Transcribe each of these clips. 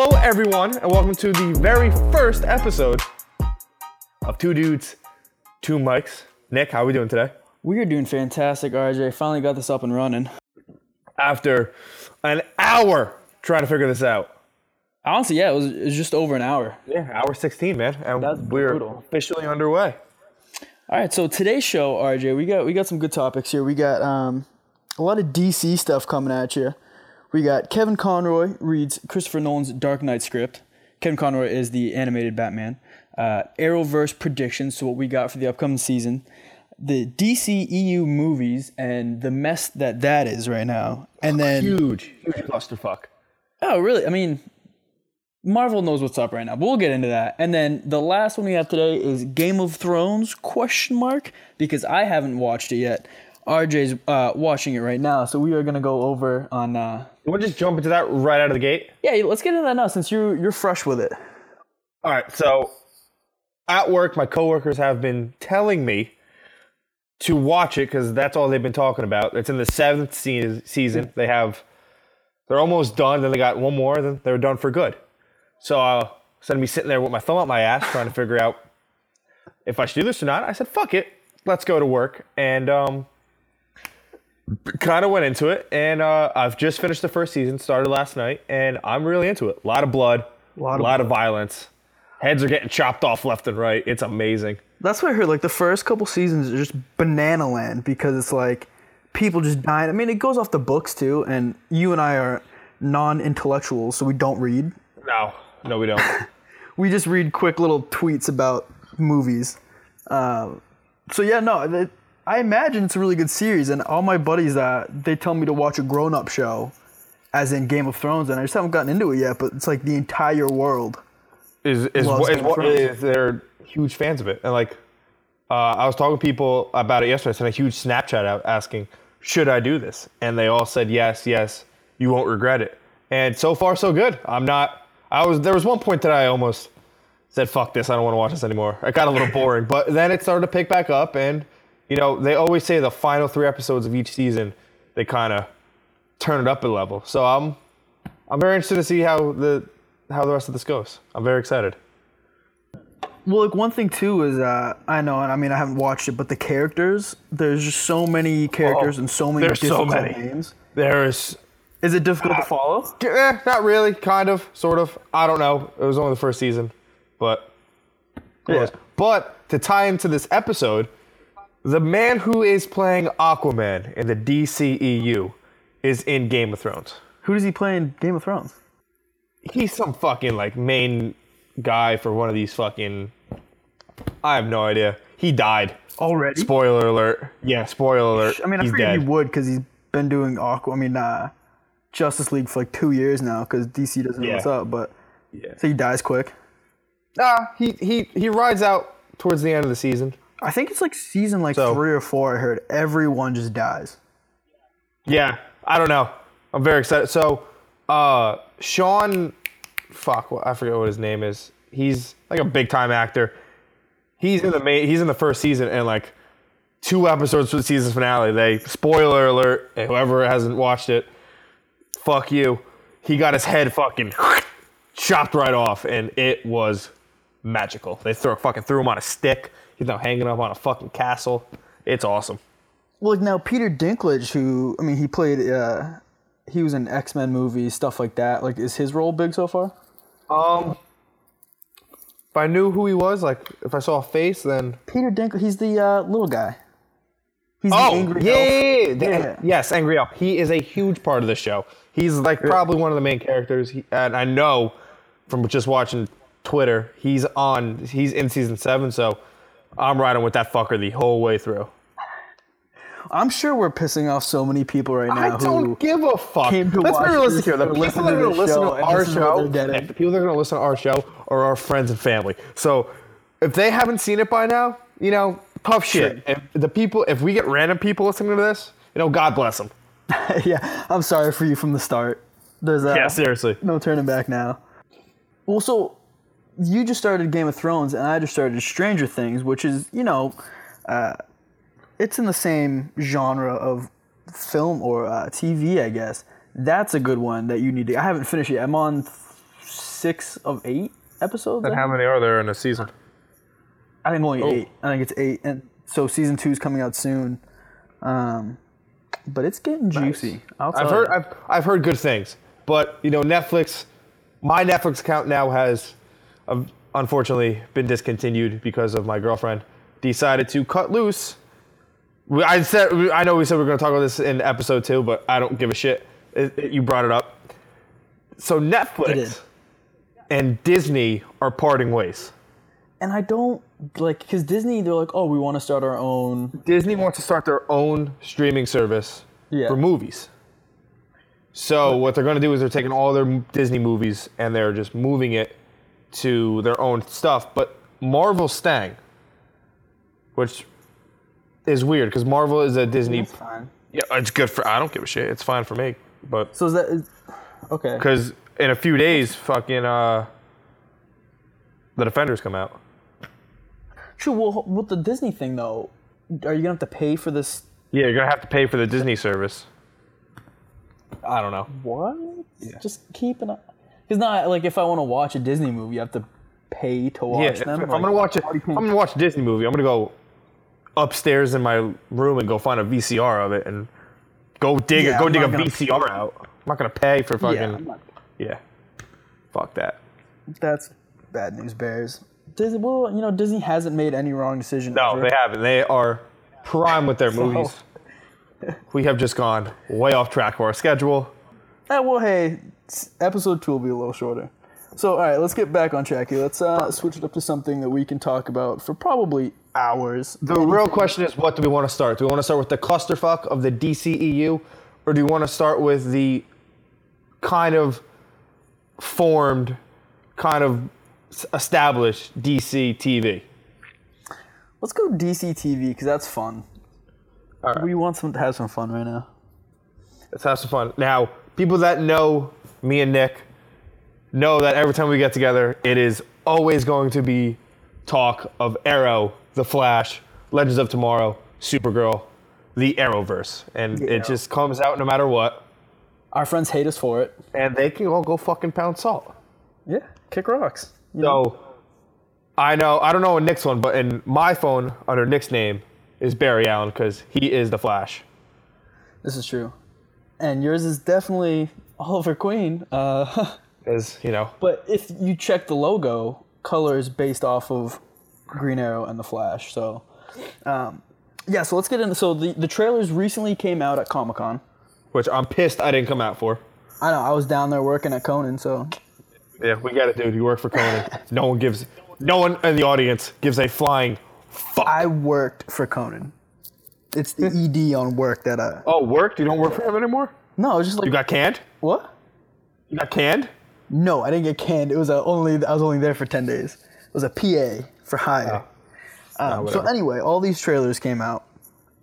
Hello, everyone, and welcome to the very first episode of Two Dudes, Two Mics. Nick, how are we doing today? We are doing fantastic, RJ. Finally got this up and running. After an hour trying to figure this out. Honestly, yeah, it was, it was just over an hour. Yeah, hour 16, man. And That's we're brutal. officially underway. All right, so today's show, RJ, we got we got some good topics here. We got um, a lot of DC stuff coming at you. We got Kevin Conroy reads Christopher Nolan's Dark Knight script. Kevin Conroy is the animated Batman. Uh, Arrowverse predictions, so what we got for the upcoming season. The DC EU movies and the mess that that is right now. And then Huge, huge clusterfuck. Oh, really? I mean, Marvel knows what's up right now, but we'll get into that. And then the last one we have today is Game of Thrones question mark because I haven't watched it yet. RJ's uh, watching it right now, so we are gonna go over on. Uh, You to just jump into that right out of the gate? yeah, let's get into that now since you're you're fresh with it. All right, so at work, my coworkers have been telling me to watch it because that's all they've been talking about. It's in the seventh se- season. They have, they're almost done. Then they got one more. Then they're done for good. So uh, instead of me sitting there with my thumb up my ass trying to figure out if I should do this or not, I said, "Fuck it, let's go to work." And um, kind of went into it. And uh, I've just finished the first season. Started last night, and I'm really into it. A lot of blood, a Lot lot, of of violence. Heads are getting chopped off left and right. It's amazing. That's what I heard. Like the first couple seasons are just banana land because it's like people just dying. I mean, it goes off the books too, and you and I are non-intellectuals, so we don't read. No, no, we don't. we just read quick little tweets about movies. Um, so yeah, no, it, I imagine it's a really good series, and all my buddies that they tell me to watch a grown-up show, as in Game of Thrones, and I just haven't gotten into it yet. But it's like the entire world. is is, what, is, what is they're huge fans of it and like uh, I was talking to people about it yesterday. I sent a huge Snapchat out asking, "Should I do this?" And they all said, "Yes, yes. You won't regret it." And so far, so good. I'm not. I was. There was one point that I almost said, "Fuck this! I don't want to watch this anymore." It got a little boring, but then it started to pick back up, and you know they always say the final three episodes of each season they kind of turn it up a level. So I'm I'm very interested to see how the how the rest of this goes. I'm very excited. Well, like one thing too is uh, I know, and I mean I haven't watched it, but the characters. There's just so many characters Oh, and so many there's so many. names. There's Is it difficult to follow? eh, not really, kind of, sort of. I don't know. It was only the first season, but Yeah. But to tie into this episode, the man who is playing Aquaman in the DCEU is in Game of Thrones. Who does he play in Game of Thrones? He's some fucking like main guy for one of these fucking. I have no idea. He died. Already? Spoiler alert. Yeah, spoiler alert. I mean, I he's figured dead. he would because he's been doing Aqua. I mean, uh, Justice League for like two years now because DC doesn't know Yeah. what's up. But Yeah. so he dies quick. Nah, he he he rides out towards the end of the season. I think it's like season like So- three or four. I heard everyone just dies. Yeah, I don't know. I'm very excited. So, uh, Sean, fuck, I forget what his name is. He's like a big time actor. He's in the main. He's in the first season, and like two episodes for the season finale, they spoiler alert. Whoever hasn't watched it, fuck you. He got his head fucking chopped right off, and it was magical. They throw fucking threw him on a stick. He's now hanging up on a fucking castle. It's awesome. Well, now Peter Dinklage, who I mean, he played. Uh, he was in X Men movies, stuff like that. Like, is his role big so far? Um, if I knew who he was, like if I saw a face, then Peter Dinklage, he's the uh, little guy. He's the oh angry yeah, elf. yeah, yeah, yeah. Yeah. yes, Angry Elf. He is a huge part of the show. He's like probably one of the main characters, he, and I know from just watching Twitter, he's on. He's in season seven, so I'm riding with that fucker the whole way through. I'm sure we're pissing off so many people right now. I don't give a fuck. came to Let's be realistic here. The people that are going this to listen to our this is what show, they're getting. and the people that are going to listen to our show are our friends and family. So if they haven't seen it by now, you know, tough shit. If the people, if we get random people listening to this, you know, God bless them. yeah, I'm sorry for you from the start. There's uh, Yeah, seriously. no turning back now. Well, so you just started Game of Thrones, and I just started Stranger Things, which is you know, uh, it's in the same genre of film or uh, TV, I guess. That's a good one that you need to. I haven't finished yet. I'm on six of eight episodes. And how many are there in a season? I think only Oh. eight. I think it's eight, and so season two is coming out soon. Um, but it's getting juicy. I'll I've heard. I've, I've heard good things, but you know Netflix, my Netflix account now has, uh, unfortunately, been discontinued because of my girlfriend decided to cut loose. We- I said I know we said we are going to talk about this in episode two, but I don't give a shit. It- it- you brought it up. So. Netflix and Disney are parting ways. and I don't like because Disney. They're like, oh, we want to start our own. Disney wants to start their own streaming service Yeah. for movies. So what they're going to do is they're taking all their Disney movies and they're just moving it to their own stuff. But Marvel Stang, which is weird because Marvel is a Disney. fine. Yeah, it's good for. I don't give a shit. It's fine for me. But So is that is, okay? because in a few days, fucking uh, the Defenders come out. True. Well, with the Disney thing though, are you gonna have to pay for this? Yeah, you're gonna have to pay for the Disney service. I don't know. What? Yeah. Just keep an eye. Because not like if I want to watch a Disney movie, you have to pay to watch Yeah, them. if like, I'm gonna watch it, if I'm gonna watch a Disney movie. I'm gonna go upstairs in my room and go find a VCR of it and go dig Yeah, it. Go I'm dig a not gonna- VCR out. I'm not gonna pay for fucking yeah, yeah. Fuck that. that's bad news, Bears. Disney, well, you know, Disney hasn't made any wrong decision. No, ever. they haven't. They are prime with their movies. We have just gone way off track for our schedule. Eh, well, hey, episode two will be a little shorter. So, all right, let's get back on track here. Let's uh, switch it up to something that we can talk about for probably hours. The real question is, what do we want to start? Do we want to start with the clusterfuck of the DCEU, or do we want to start with the kind of formed, kind of established DC TV? Let's go DC TV because that's fun. All right. We want some to have some fun right now. Let's have some fun. Now, people that know me and Nick know that every time we get together, it is always going to be talk of Arrow, The Flash, Legends of Tomorrow, Supergirl, the Arrowverse. And it just comes out no matter what. Our friends hate us for it. And they can all go fucking pound salt. Yeah, kick rocks. You know? I know, I don't know in Nick's one, but in my phone under Nick's name is Barry Allen because he is The Flash. This is true. And yours is definitely Oliver Queen. Uh, As, you know, but if you check the logo, color is based off of Green Arrow and the Flash. So, um, yeah. So let's get into. So the the trailers recently came out at Comic Con. which I'm pissed I didn't come out for. I know I was down there working at Conan, so Yeah, we got it, dude. You work for Conan. no one gives, no one in the audience gives a flying fuck. I worked for Conan. It's the ED on work that I. oh, worked? You don't work for him anymore? No, it was just like You got canned? What? You got canned? No, I didn't get canned. It was a only I was only there for ten days. It was a PA for hire. um, so anyway, all these trailers came out.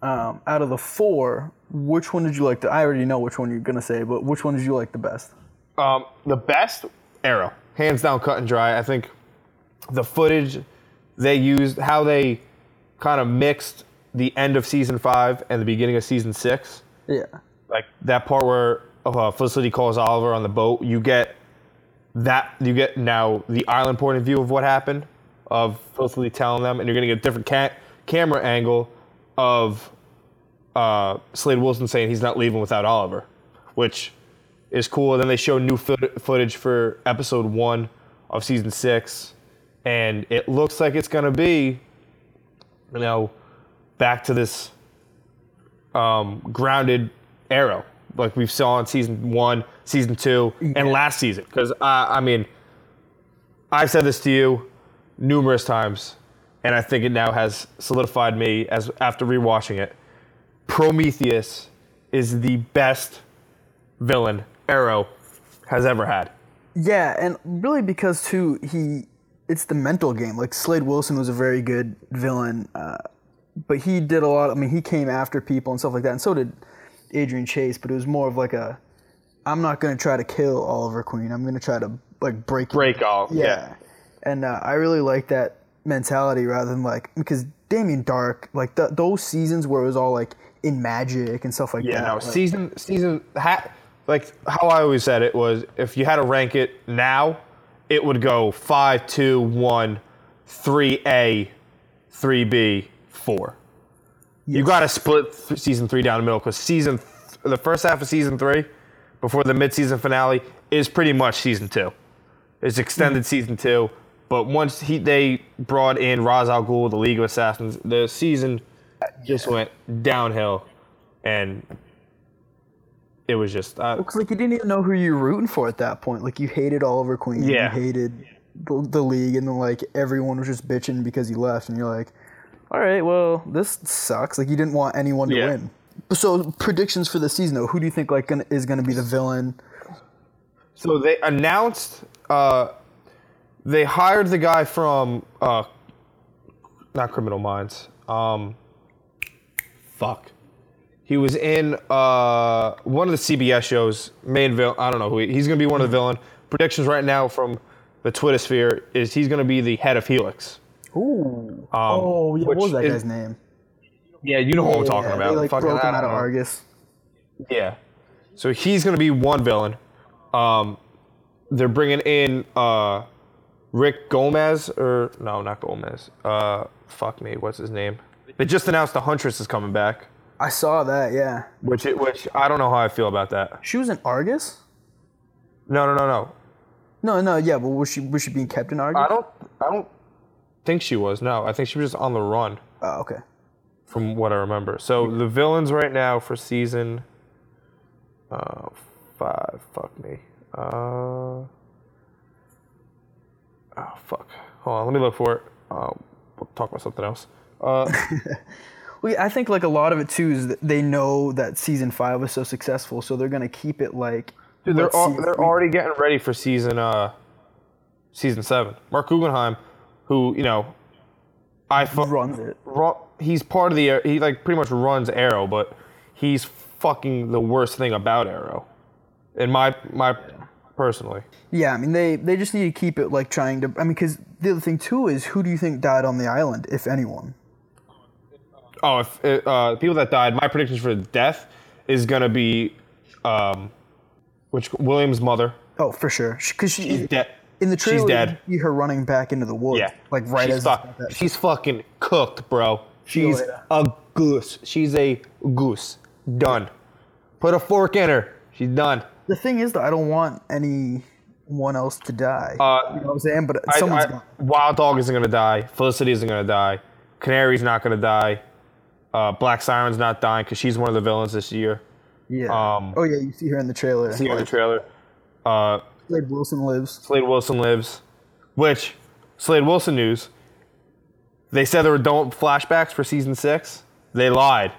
Um, out of the four, which one did you like? The I already know which one you're gonna say, but which one did you like the best? Um, the best Arrow, hands down, cut and dry. I think the footage they used, how they kind of mixed the end of season five and the beginning of season six. Yeah, like that part where uh, Felicity calls Oliver on the boat, you get that you get now the island point of view of what happened, of Felicity telling them, and you're getting a different ca- camera angle of uh, Slade Wilson saying he's not leaving without Oliver, which is cool. And then they show new foot- footage for episode one of season six, and it looks like it's gonna be, you know, back to this um, grounded arrow like we've saw in season one, season two, and last season. Because uh, I mean, I've said this to you numerous times, and I think it now has solidified me as after rewatching it. Prometheus is the best villain Arrow has ever had. yeah, and really because too he, it's the mental game. Like Slade Wilson was a very good villain, uh, but he did a lot. I mean, he came after people and stuff like that, and so did Adrian Chase. But it was more of like a, I'm not gonna try to kill Oliver Queen. I'm gonna try to like break him Break all, Yeah. And uh, I really like that mentality rather than like because Damien Darhk, like th- those seasons where it was all like in magic and stuff like Yeah, that. no, like- season season ha- like how I always said it was if you had to rank it now it would go 5, 2, 1, 3A, 3B, 4. You got to split th- season three down the middle because season, th- the first half of season three, before the mid-season finale, is pretty much season two. It's extended season two, but once he they brought in Ra's al Ghul, the League of Assassins, the season just went downhill, and it was just uh, Because like you didn't even know who you were rooting for at that point. Like you hated Oliver Queen. Yeah. You hated the, the league, and then like everyone was just bitching because he left, and you're like, all right, well this sucks. Like you didn't want anyone to Yeah. win. So predictions for the season though. Who do you think like gonna, is going to be the villain? So they announced uh, they hired the guy from uh, not Criminal Minds. Um, fuck. He was in uh, one of the CBS shows. Main villain. I don't know who he, he's going to be. One of the villain predictions right now from the Twitter sphere is he's going to be the head of Helix. Ooh. oh yeah. What was that is- guy's name? Yeah, you know what I'm talking Yeah, about. They like Fucking- broke him out of. Argus. Yeah. So he's going to be one villain. Um, they're bringing in uh, Rick Gomez, or no, not Gomez. Uh, fuck me, what's his name? They just announced the Huntress is coming back, I saw that. Yeah. which it, which I don't know how I feel about that. She was in Argus. No, no, no, no. No, no, yeah, but was she was she being kept in Argus? I don't, I don't think she was. No, I think she was just on the run, Oh, okay. from what I remember. So the villains right now for season uh, five. Fuck me. Uh, oh fuck. Hold on, let me look for it. Uh, we'll talk about something else. Uh, Well, I think like a lot of it too is that they know that season five was so successful, so they're gonna keep it like. Dude, they're al- they're already getting ready for season uh season seven. Marc Guggenheim, who you know, I fu- runs it. ru- he's part of the he like pretty much runs Arrow, but he's fucking the worst thing about Arrow, in my my personally. Yeah, I mean they they just need to keep it like trying to. I mean, because the other thing too is who do you think died on the island, if anyone? Oh, if uh, people that died, my predictions for death is gonna be, um, which William's mother. Oh, for sure, because she She's dead. In the trailer She's dead. you see her running back into the woods. Yeah, like right she's as fuck- she's fucking cooked, bro. She's a goose. She's a goose. Done. Put a fork in her. She's done. The thing is, though, I don't want anyone else to die. Uh, you know what I'm saying? But I- someone's I- gonna. Wild Dog isn't gonna die. Felicity isn't gonna die. Canary's not gonna die. Uh, Black Siren's not dying because she's one of the villains this year. Yeah. um, oh yeah, you see her in the trailer. See on the trailer. Uh, Slade Wilson lives. Slade Wilson lives, which Slade Wilson news. They said there were don't flashbacks for season six. They lied.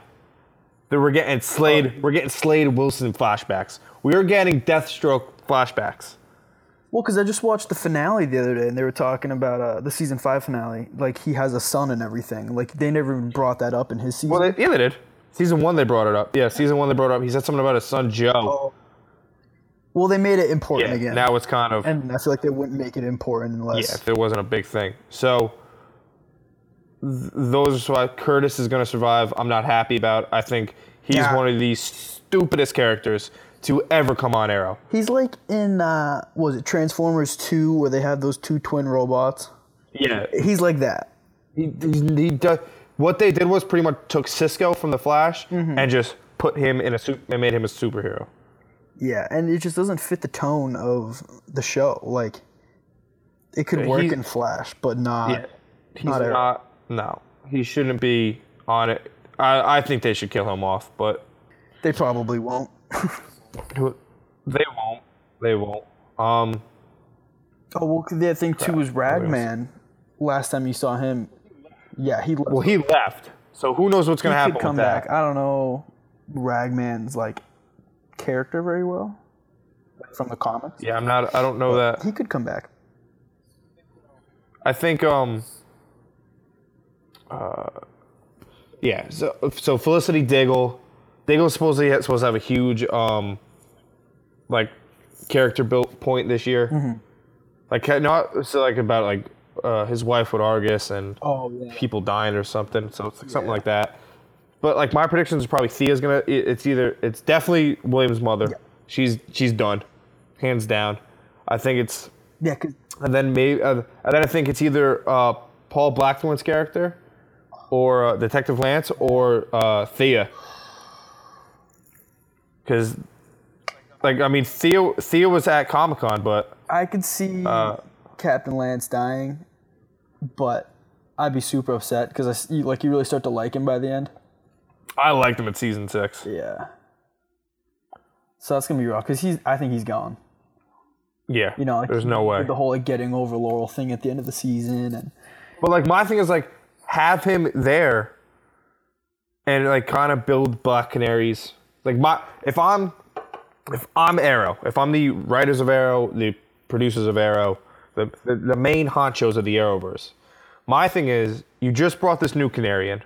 They were getting Slade. We're getting Slade Wilson flashbacks. We are getting Deathstroke flashbacks. Well, because I just watched the finale the other day, and they were talking about uh, the season five finale. Like he has a son and everything. Like they never even brought that up in his season. Well, they, yeah, they did. Season one, they brought it up. Yeah, season one, they brought it up. He said something about his son Joe. Oh, Well, they made it important yeah. again. Now it's kind of and I feel like they wouldn't make it important unless. yeah, if it wasn't a big thing. So th- those are why Curtis is going to survive. I'm not happy about. I think he's Yeah. one of the stupidest characters to ever come on Arrow. He's like in uh, what was it Transformers Two, where they have those two twin robots. Yeah, He's like that. he, he, he does. What they did was pretty much took Cisco from the Flash Mm-hmm. and just put him in a suit and made him a superhero. Yeah, and it just doesn't fit the tone of the show. Like, it could work he's- in Flash, but not. He's Not not. No, he shouldn't be on it. I, I think they should kill him off, but They probably won't. they won't. They won't. Um, Oh well, the other thing too was Ragman. Last time you saw him, yeah, he left. well, he left, so who knows what's gonna happen could come back. I don't know Ragman's like character very well from the comics. Yeah, I'm not. I don't know that. He could come back. I think. Um. Uh. Yeah. So so Felicity Diggle, Diggle supposedly supposed to have a huge um. Like, character built point this year. Mm-hmm. Like not so like about like uh, his wife with Argus and Oh yeah. people dying or something. So it's like something like that. But like my predictions is probably Thea's gonna. It's either it's definitely William's mother. She's she's done, hands down. I think it's Yeah, because and then maybe, uh, and then I think it's either uh, Paul Blackthorne's character, or uh, Detective Lance, or uh, Thea. Because, like, I mean, Thea Thea was at Comic Con, but I could see Uh, Captain Lance dying, but I'd be super upset because I like you really start to like him by the end. I liked him at season six. Yeah. So that's gonna be rough because he's. I think he's gone. Yeah, You know, like, there's no way. The whole like getting over Laurel thing at the end of the season, and But like my thing is like have him there and like kind of build Black Canaries. Like my if I'm if I'm Arrow, if I'm the writers of Arrow, the producers of Arrow, the the, the main honchos of the Arrowverse. My thing is you just brought this new Canary in,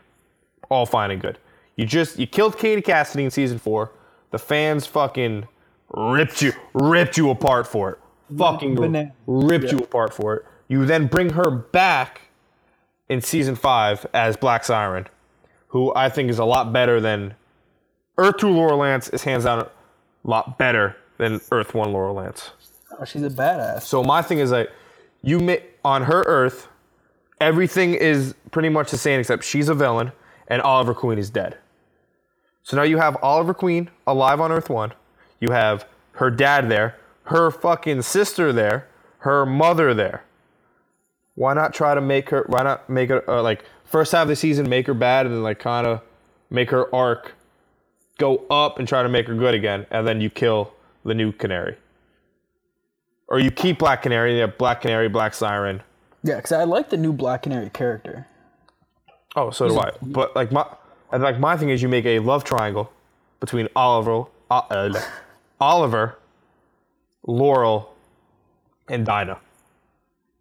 all fine and good. You just you killed Katie Cassidy in season four. The fans fucking ripped you ripped you apart for it. Fucking Banana. ripped you apart for it. You then bring her back in season five as Black Siren, who I think is a lot better than Earth Two Laurel Lance is hands down a lot better than Earth One Laurel Lance. oh, she's a badass. So my thing is like you ma- on her Earth, everything is pretty much the same except she's a villain and Oliver Queen is dead. So now you have Oliver Queen alive on Earth One. You have her dad there, her fucking sister there, her mother there. Why not try to make her? Why not make her uh, like first half of the season make her bad and then like kind of make her arc go up and try to make her good again, and then you kill the new Canary. Or you keep Black Canary, you have Black Canary, Black Siren. Yeah, because I like the new Black Canary character. Oh, so do I. But like my, and like my thing is, you make a love triangle between Oliver, uh, uh, Oliver, Laurel, and Dinah.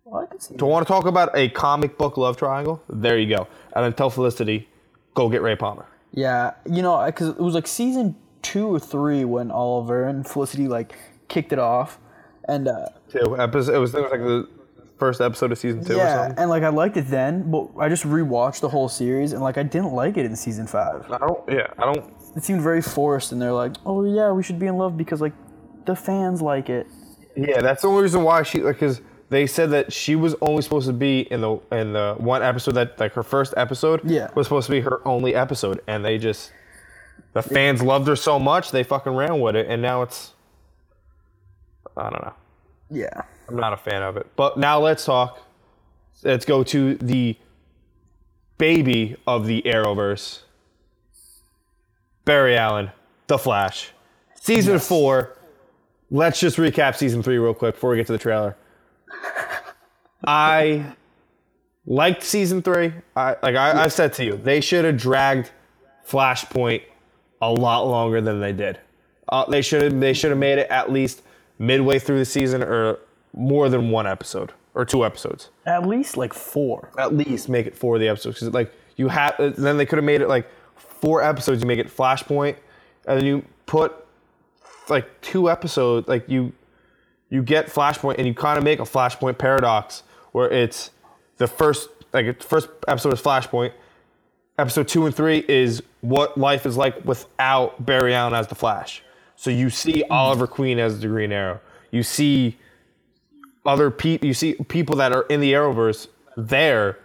Well, I can see. Do you want to talk about a comic book love triangle? There you go. And then tell Felicity, go get Ray Palmer. Yeah, you know, because it was like season two or three when Oliver and Felicity like kicked it off, and uh, Two episode. It was, it was like the first episode of season two or yeah, something. and like I liked it then, but I just rewatched the whole series and like I didn't like it in season five. I don't. Yeah, I don't. It seemed very forced, and they're like, "Oh yeah, we should be in love because like the fans like it." Yeah, that's the only reason why she like because they said that she was only supposed to be in the in the one episode that like her first episode Yeah. was supposed to be her only episode, and they just the fans loved her so much they fucking ran with it, and now it's I don't know. Yeah. I'm not a fan of it. But now let's talk. Let's go to the baby of the Arrowverse, Barry Allen, The Flash, season four. Let's just recap season three real quick before we get to the trailer. I liked season three. I like I, I said to you, they should have dragged Flashpoint a lot longer than they did. Uh, they should have they should have made it at least midway through the season or more than one episode or two episodes. At least like four. At least make it four of the episodes because like you have uh, then they could have made it like four episodes. You make it Flashpoint, and then you put like two episodes. Like you you get Flashpoint and you kind of make a Flashpoint paradox where it's the first like the first episode is Flashpoint. Episode two and three is what life is like without Barry Allen as the Flash. So you see Oliver Queen as the Green Arrow. You see other people. You see people that are in the Arrowverse there,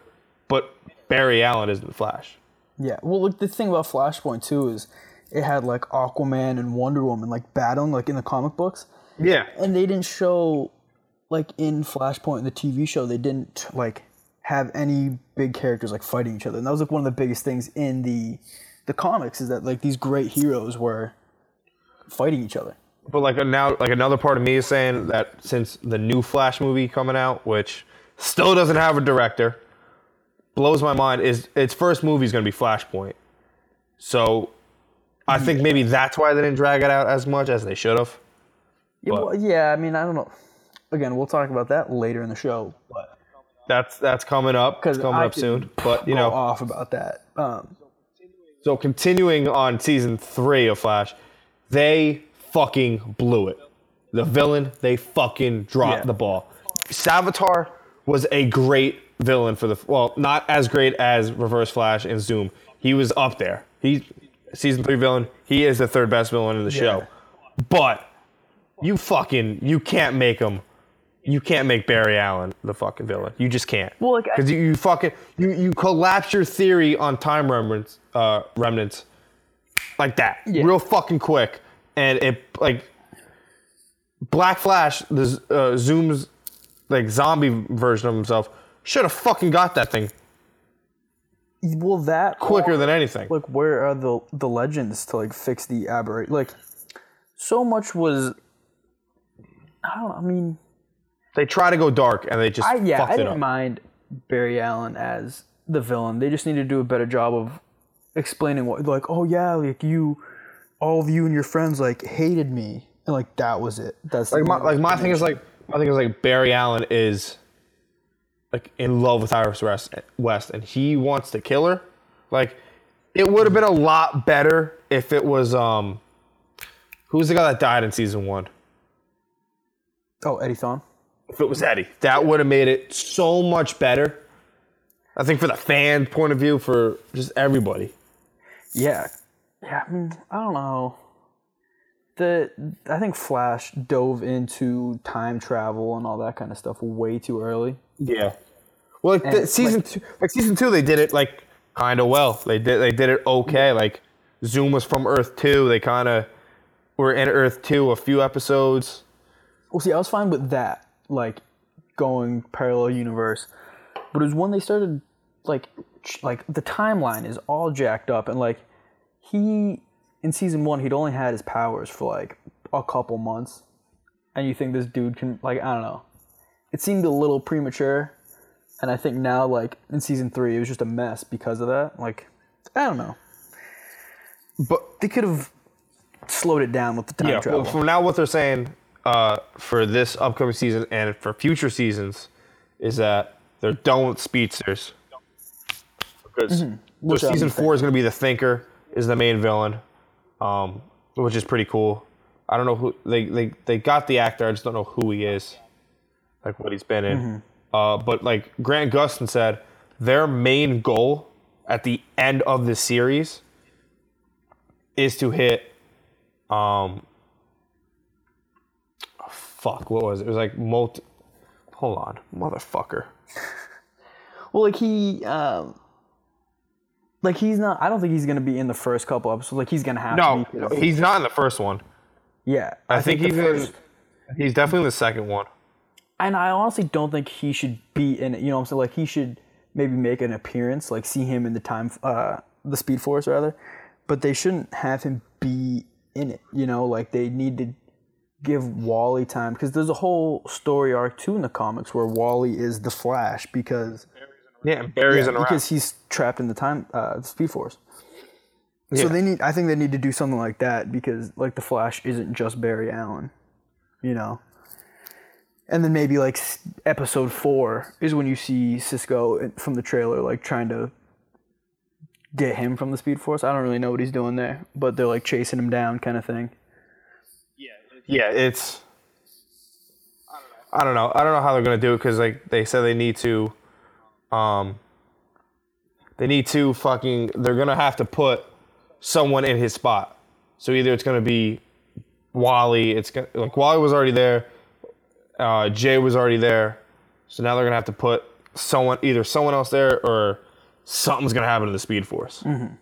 but Barry Allen isn't the Flash. Yeah. Well, look, the thing about Flashpoint too is it had like Aquaman and Wonder Woman like battling like in the comic books, Yeah, and they didn't show like in Flashpoint in the TV show they didn't like have any big characters like fighting each other, and that was like one of the biggest things in the the comics is that like these great heroes were fighting each other. But like now, like another part of me is saying that since the new Flash movie coming out, which still doesn't have a director, blows my mind. Is its first movie is going to be Flashpoint. So I think maybe that's why they didn't drag it out as much as they should have. Yeah, well, yeah. I mean, I don't know. Again, we'll talk about that later in the show, but That's that's coming up. It's coming I up soon. But you know, off about that. Um, So continuing on season three of Flash, they fucking blew it. The villain, they fucking dropped Yeah. the ball. Savitar was a great villain for the well, not as great as Reverse Flash and Zoom. He was up there. He season three villain. He is the third best villain in the show. But you fucking you can't make him you can't make Barry Allen the fucking villain. You just can't. Well, like, because you, you fucking you you collapse your theory on time remnants uh, remnants like that Yeah. real fucking quick, and it like Black Flash the uh, zooms like zombie version of himself should have fucking got that thing well, that quicker than anything. like where are the the legends to like fix the aberrate? Like, so much was. I don't. I mean, They try to go dark and they just I yeah, I didn't up. mind Barry Allen as the villain. They just need to do a better job of explaining what like, oh yeah, like you all of you and your friends like hated me. And like that was it. That's Like my, like my thing is like my thing is like Barry Allen is like in love with Iris West, West and he wants to kill her. Like it would have been a lot better if it was um who's the guy that died in season one? Oh, Eddie Thawne. If it was Eddie, that would have made it so much better. I think for the fan point of view, for just everybody. Yeah. Yeah, I mean, I don't know. The I think Flash dove into time travel and all that kind of stuff way too early. Yeah. Well, like the, season two, like season two, they did it like kind of well. They did they did it okay. Like Zoom was from Earth two. They kind of were in Earth two a few episodes. Well, see, I was fine with that, like going parallel universe, but it was when they started, like, like the timeline is all jacked up, and like he in season one he'd only had his powers for like a couple months, and you think this dude can like I don't know, it seemed a little premature, and I think now like in season three it was just a mess because of that. Like I don't know, But they could have slowed it down with the time yeah, travel. well, from now what they're saying uh, for this upcoming season and for future seasons is that they're done with speedsters. Because Mm-hmm. Season four is going to be the Thinker is the main villain, um, which is pretty cool. I don't know who they, they they got the actor. I just don't know who he is, like what he's been in. Mm-hmm. Uh, but like Grant Gustin said, their main goal at the end of the series is to hit um fuck what was it? It was like multi hold on, motherfucker. Well, like he, um, like he's not. I don't think he's gonna be in the first couple episodes. Like he's gonna have No, to. Be, he's not in the first one. yeah, I, think, the he's first- in, he's definitely in the second one. and I honestly don't think he should be in it. You know what I'm saying? Like he should maybe make an appearance, like see him in the time, uh, the Speed Force rather, but they shouldn't have him be in it. You know, like they need to give Wally time because there's a whole story arc too in the comics where Wally is the Flash because Yeah, Barry's in around. because he's trapped in the time uh, Speed Force. So they need. I think they need to do something like that because like the Flash isn't just Barry Allen, you know. And then maybe like episode four is when you see Cisco from the trailer like trying to get him from the Speed Force. I don't really know what he's doing there, but they're like chasing him down, kind of thing. Yeah. Yeah, it's. I don't know. I don't know how they're gonna do it because like they said they need to, um. They need to fucking. They're gonna have to put someone in his spot. So either it's gonna be Wally. It's gonna like Wally was already there. Uh, Jay was already there. So now they're gonna have to put someone either someone else there or something's gonna happen to the Speed Force. Mm-hmm.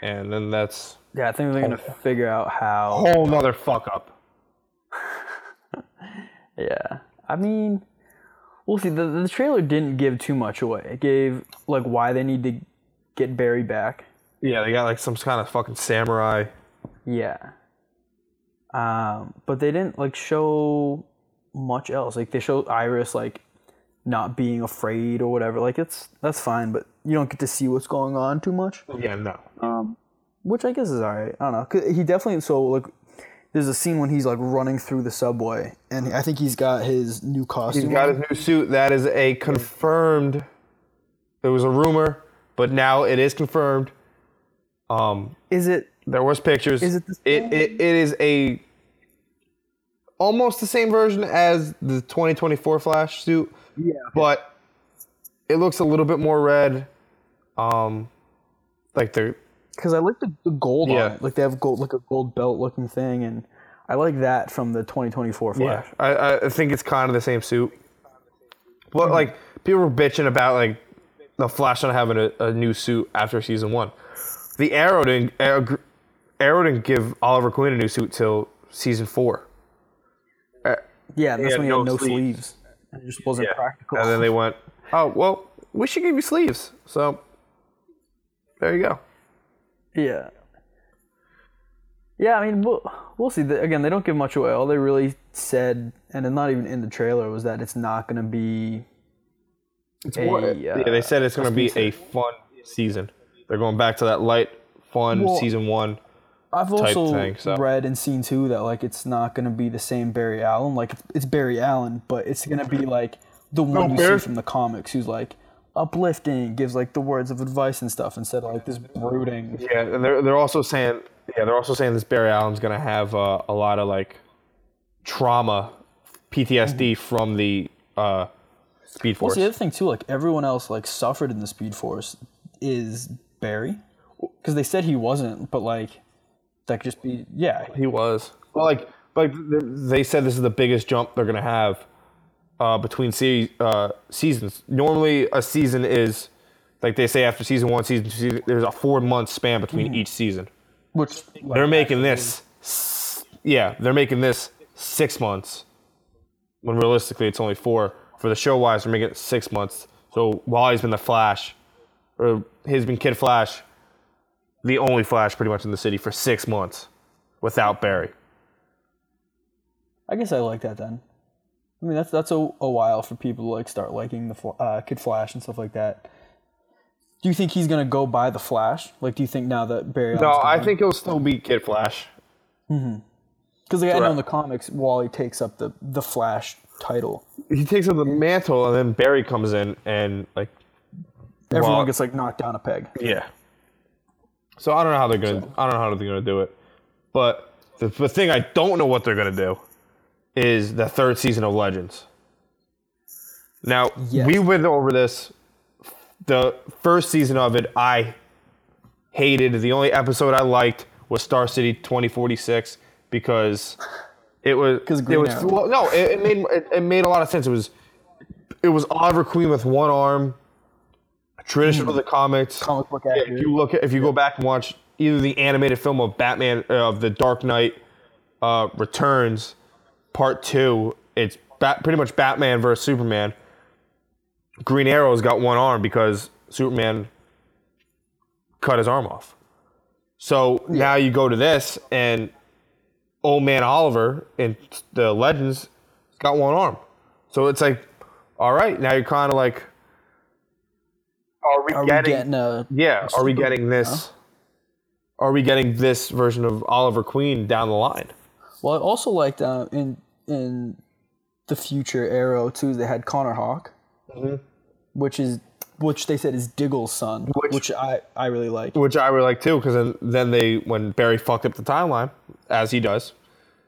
And then that's Yeah, I think they're gonna figure out how. whole nother fuck up. Yeah, I mean, we'll see. The, the trailer didn't give too much away. It gave like why they need to get Barry back. Yeah, they got like some kind of fucking samurai. Yeah. Um, but they didn't like show much else. Like they showed Iris like not being afraid or whatever. Like it's that's fine, but you don't get to see what's going on too much. Yeah, no. Which I guess is alright. I don't know. He definitely so like. There's a scene when he's like running through the subway, and I think he's got his new costume. He's got his new suit. That is a confirmed. There was a rumor, but now it is confirmed. Um, Is it? there was pictures. Is it the it, it, it is a almost the same version as the 2024 Flash suit. Yeah. but it looks a little bit more red. Um, like the because I like the, the gold Yeah. on it. Like they have gold, like a gold belt looking thing, and I like that from the 2024 Flash. I, I think it's kind of the same suit. But mm-hmm. like people were bitching about like the Flash not having a, a new suit after season one. The Arrow didn't Arrow, Arrow didn't give Oliver Queen a new suit till season four, uh, Yeah, that's when he had no sleeves. sleeves. And it just wasn't practical. and then they went, "Oh well, we should give you sleeves." So there you go. Yeah. Yeah, I mean, we'll, we'll see. Again, they don't give much away. All they really said, and it's not even in the trailer, was that it's not going to be. It's a, more, uh, yeah, they said it's going to be a fun season. They're going back to that light, fun Well, season one. I've also thing, so. read and seen too that like it's not going to be the same Barry Allen. Like it's, it's Barry Allen, but it's going to be like the one you Barry- see from the comics, who's like uplifting, gives like the words of advice and stuff instead of like this brooding. Yeah, and they're they're also saying yeah they're also saying this Barry Allen's gonna have uh, a lot of like trauma, PTSD from the uh, Speed Well, Force. the other thing too, like everyone else like suffered in the Speed Force is Barry, because they said he wasn't, but like that could just be yeah. He was well, like but th- they said this is the biggest jump they're gonna have uh, between se- uh, seasons. Normally, a season is like they say after season one, season two, season, there's a four month span between each season. Which They're making this, s- yeah, they're making this six months. When realistically, it's only four. For the show wise, they're making it six months. So while he's been the Flash, or he's been Kid Flash, the only Flash pretty much in the city for six months without Barry. I guess I like that then. I mean that's that's a, a while for people to like start liking the uh, Kid Flash and stuff like that. Do you think he's gonna go by the Flash? Like, do you think now that Barry? No, I think he'll still be Kid Flash. Mm-hmm. because like, I know in the comics, Wally takes up the the Flash title. He takes up the mantle, and then Barry comes in and like, Everyone gets like knocked down a peg. yeah. So I don't know how they're gonna. I don't know how they're gonna do it, but the, the thing I don't know what they're gonna do is the third season of Legends. Now Yes. we went over this. The first season of it, I hated. The only episode I liked was Star City 2046 because it was because it was well, no, it, it made it, it made a lot of sense. It was it was Oliver Queen with one arm, tradition of the comics. Comic book if you look at if you go back and watch either the animated film of Batman uh, of the Dark Knight uh, Returns Part Two, it's bat, pretty much Batman versus Superman. Green Arrow's got one arm because Superman cut his arm off. So now you go to this and old man Oliver in the Legends got one arm. So it's like, all right, now you're kind of like, are we Are we getting? getting a? yeah, are we getting this? Are we getting this version of Oliver Queen down the line? Well, I also liked uh, in in the future Arrow too. They had Connor Hawke, which is which they said is Diggle's son, which, I I really like. Which I really like too, because then, then they when Barry fucked up the timeline, as he does,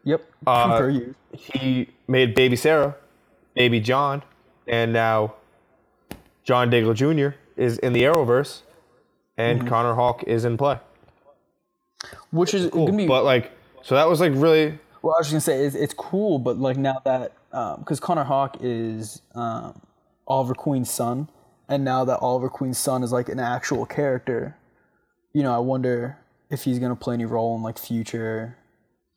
Yep, Uh, he made baby Sarah, baby John, and now John Diggle Jr. is in the Arrowverse, and Connor Hawke is in play. Which is gonna be But like, so that was like really Well, I was just gonna say it's, it's cool, but like now that because Connor Hawke is um, Oliver Queen's son, and now that Oliver Queen's son is like an actual character, you know, I wonder if he's gonna play any role in like future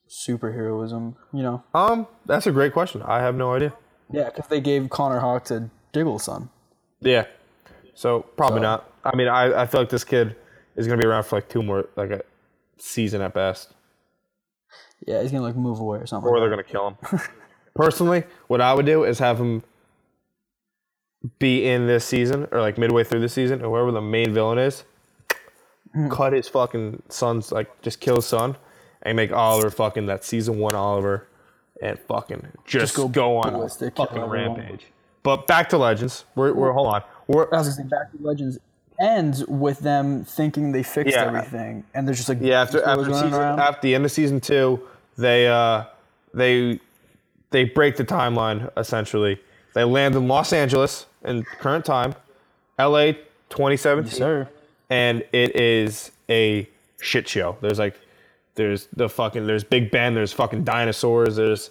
superheroism. You know, um. That's a great question. I have no idea. yeah, because they gave Connor Hawke to Diggle's son. Yeah. So probably So- not. I mean, I, I feel like this kid is gonna be around for like two more like a season at best, Yeah, he's gonna like move away or something. or like they're gonna kill him. Personally, what I would do is have him be in this season or like midway through the season, or whoever the main villain is, mm. cut his fucking son's like just kill his son, and make Oliver fucking that season one Oliver, and fucking just, go go, on a ballistic, kill fucking everyone. rampage. But back to Legends. We're, we're hold on. We're, I was gonna say Back to Legends ends with them thinking they fixed Yeah. everything, and they're just like Yeah, after after season, after the end of season two, they uh they they break the timeline essentially. They land in Los Angeles in current time, LA 2017, Yes, sir. and it is a shit show. There's like There's the fucking there's Big Ben. There's fucking dinosaurs. There's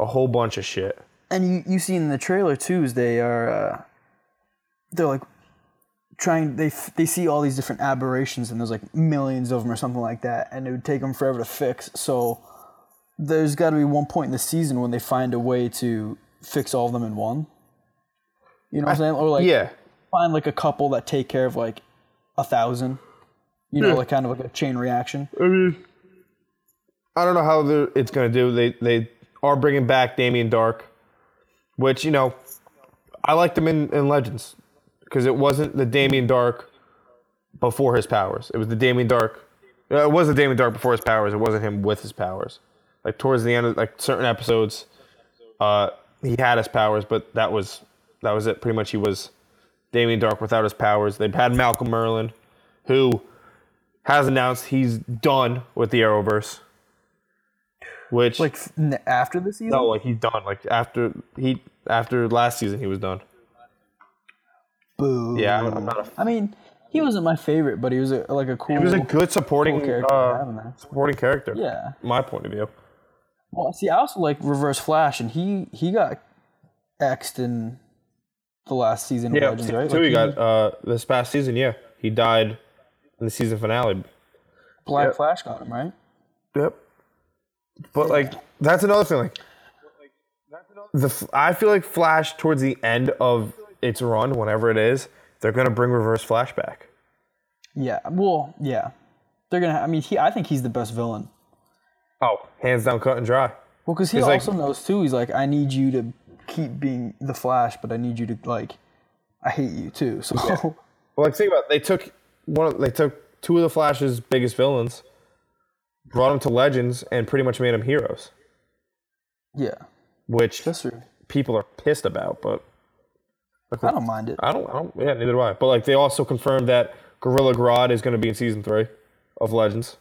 a whole bunch of shit. And you, you see in the trailer too is they are uh, they're like trying they f- they see all these different aberrations and there's like millions of them or something like that and it would take them forever to fix. So there's got to be one point in the season when they find a way to fix all of them in one. You know what I'm saying? Or like Yeah, find like a couple that take care of like a thousand. You know, Yeah. like kind of like a chain reaction. I mean, I don't know how it's gonna do. They they are bringing back Damien Darhk, which you know, I liked him in, in Legends because it wasn't the Damien Darhk before his powers. It was the Damien Darhk. uh, It was the Damien Darhk before his powers. It wasn't him with his powers. Like towards the end of like certain episodes, uh, he had his powers, but that was that was it. Pretty much, he was Damien Darhk without his powers. They've had Malcolm Merlyn, who has announced he's done with the Arrowverse. Which Like after the season. no, like he's done. Like after he after last season, he was done. Boo. Yeah, I'm, I'm not a. I mean, he wasn't my favorite, but he was a, like a cool. He was a good supporting cool character uh, supporting character. Yeah. my point of view. Well, see, I also like Reverse Flash, and he he got xed in the last season of Yeah, Legends, season right? two Like, he got uh, this past season. Yeah, he died in the season finale. Black Yep. Flash got him, right? Yep. But like that's another thing. Like the F- I feel like Flash towards the end of its run, whenever it is, they're gonna bring Reverse Flash back. Yeah. Well, yeah. They're gonna. I mean, he. I think he's the best villain. Oh, hands down, cut and dry. Well, because he It's like- also knows too. He's like, I need you to keep being the Flash, but I need you to like, I hate you too. So Well, like think about it. they took one. Of, they took two of the Flash's biggest villains, brought them to Legends, and pretty much made them heroes, yeah, which that's true. people are pissed about. But I don't mind it. I don't. I don't. Yeah, neither do I. But like they also confirmed that Gorilla Grodd is going to be in season three of Legends,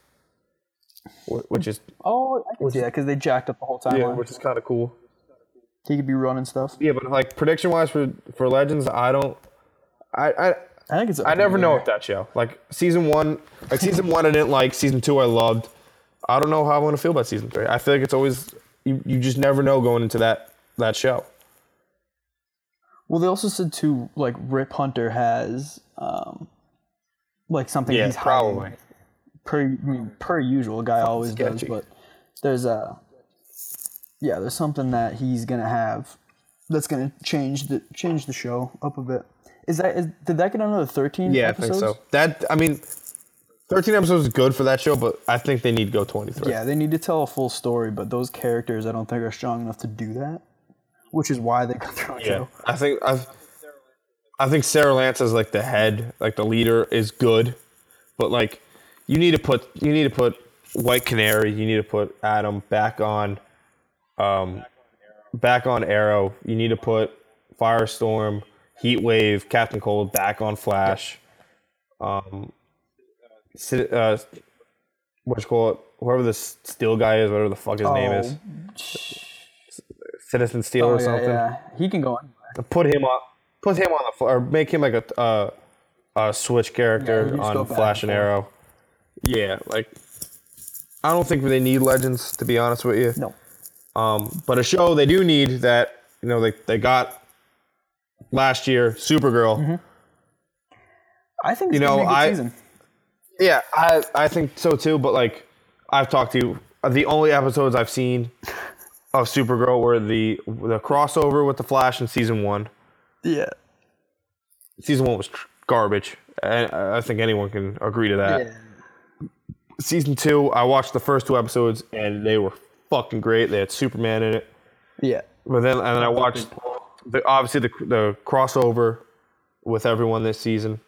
which is Oh, I can see that because they jacked up the whole timeline. yeah, which is kind of cool. he could be running stuff. Yeah, but like prediction wise for for Legends, I don't. I I. I think it's. I never know with that show. Like season one, like season one, I didn't like. Season two, I loved. I don't know how I want to feel about season three. I feel like it's always you. You just never know going into that that show. Well, they also said too, like Rip Hunter has, um, like something he's hiding. Per I mean, per usual. Guy always does, but there's a yeah, there's something that he's gonna have that's gonna change the change the show up a bit. Is that is, did that get another thirteen? Yeah, episodes? I think so. That I mean, thirteen episodes is good for that show, but I think they need to go twenty three. Yeah, they need to tell a full story, but those characters I don't think are strong enough to do that, which is why they got their own Yeah, show. I think I, I think Sarah Lance as like the head, like the leader, is good, but like you need to put you need to put White Canary, you need to put Adam back on, um, back on Arrow. You need to put Firestorm, Heat Wave, Captain Cold back on Flash. Um, uh, what you call it? Whoever this Steel guy is, whatever the fuck his name is, Citizen Steel Oh or yeah, something yeah, he can go on. put him on put him on the or make him like a uh, a switch character go on Flash and. Arrow. Yeah, like I don't think they need legends to be honest with you. No, Um, but a show they do need that you know they they got last year Supergirl. Mm-hmm. I think You know, I- season. Yeah, I I think so too. But like I've talked to you, uh, the only episodes I've seen of Supergirl were the the crossover with the Flash in season one. Yeah, season one was garbage. And I I think anyone can agree to that. yeah. Season two, I watched the first two episodes and they were fucking great. They had Superman in it. yeah. But then, and then I watched the, obviously the the crossover with everyone this season.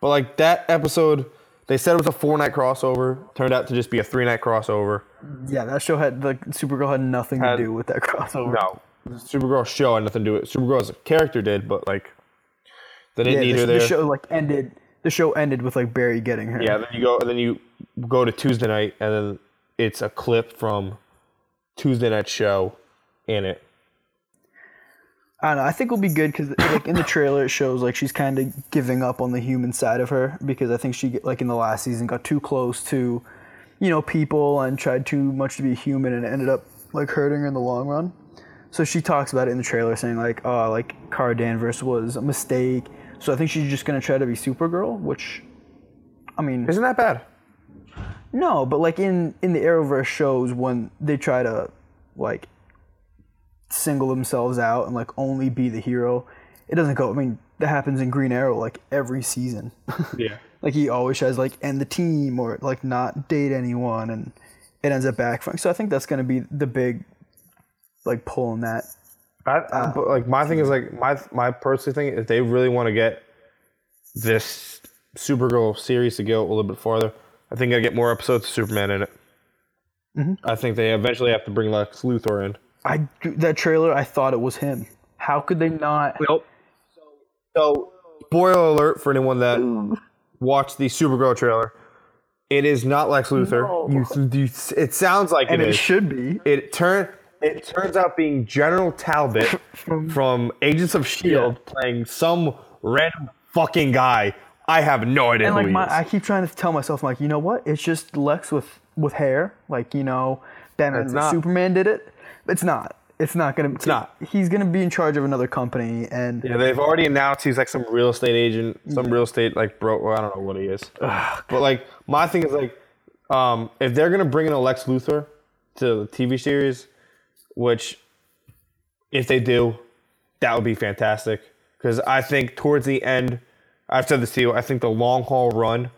But like that episode, they said it was a four night crossover. Turned out to just be a three night crossover. Yeah, that show had like Supergirl had nothing Had- to do with that crossover. No, Supergirl show had nothing to do with it. Supergirl as a character did, but like they didn't yeah, need the, her the show like ended. The show ended with like Barry getting her. Yeah, then you go, and then you go to Tuesday night, and then it's a clip from Tuesday night show in it. I don't know. I think it'll be good because like in the trailer it shows like she's kind of giving up on the human side of her because I think she like in the last season got too close to you know, people and tried too much to be human and ended up like hurting her in the long run. So she talks about it in the trailer, saying like, "Oh, like Kara Danvers was a mistake." So I think she's just gonna try to be Supergirl, which, I mean, Isn't that bad? no, but like in in the Arrowverse shows when they try to like single themselves out and like only be the hero, it doesn't go. I mean, that happens in Green Arrow like every season. Yeah. like he always tries like end the team or like not date anyone, and it ends up backfiring. So I think that's gonna be the big like pull in that. I, I- but like my thing is like my my personal thing if they really want to get this Supergirl series to go a little bit farther, I think I get more episodes of Superman in it. Mm-hmm. I think they eventually have to bring Lex Luthor in. I that trailer, I thought it was him. How could they not? Nope. So, spoiler alert for anyone that watched the Supergirl trailer. It is not Lex Luthor. You, you, it sounds like And it it is. should be. it turn it turns out being General Talbot from Agents of Shield E playing some random fucking guy. I have no idea And who like he my, is. I keep trying to tell myself, like, you know what? It's just Lex with with hair. Like, you know, Batman. Superman did it. It's not. It's not gonna. It's not. He's gonna be in charge of another company, and yeah, they've already announced he's like some real estate agent, some real estate like bro. Well, I don't know what he is. but like my thing is like, um, if they're gonna bring in a Lex Luthor to the TV series, which if they do, that would be fantastic. Because I think towards the end, I've said this to you, I think the long haul run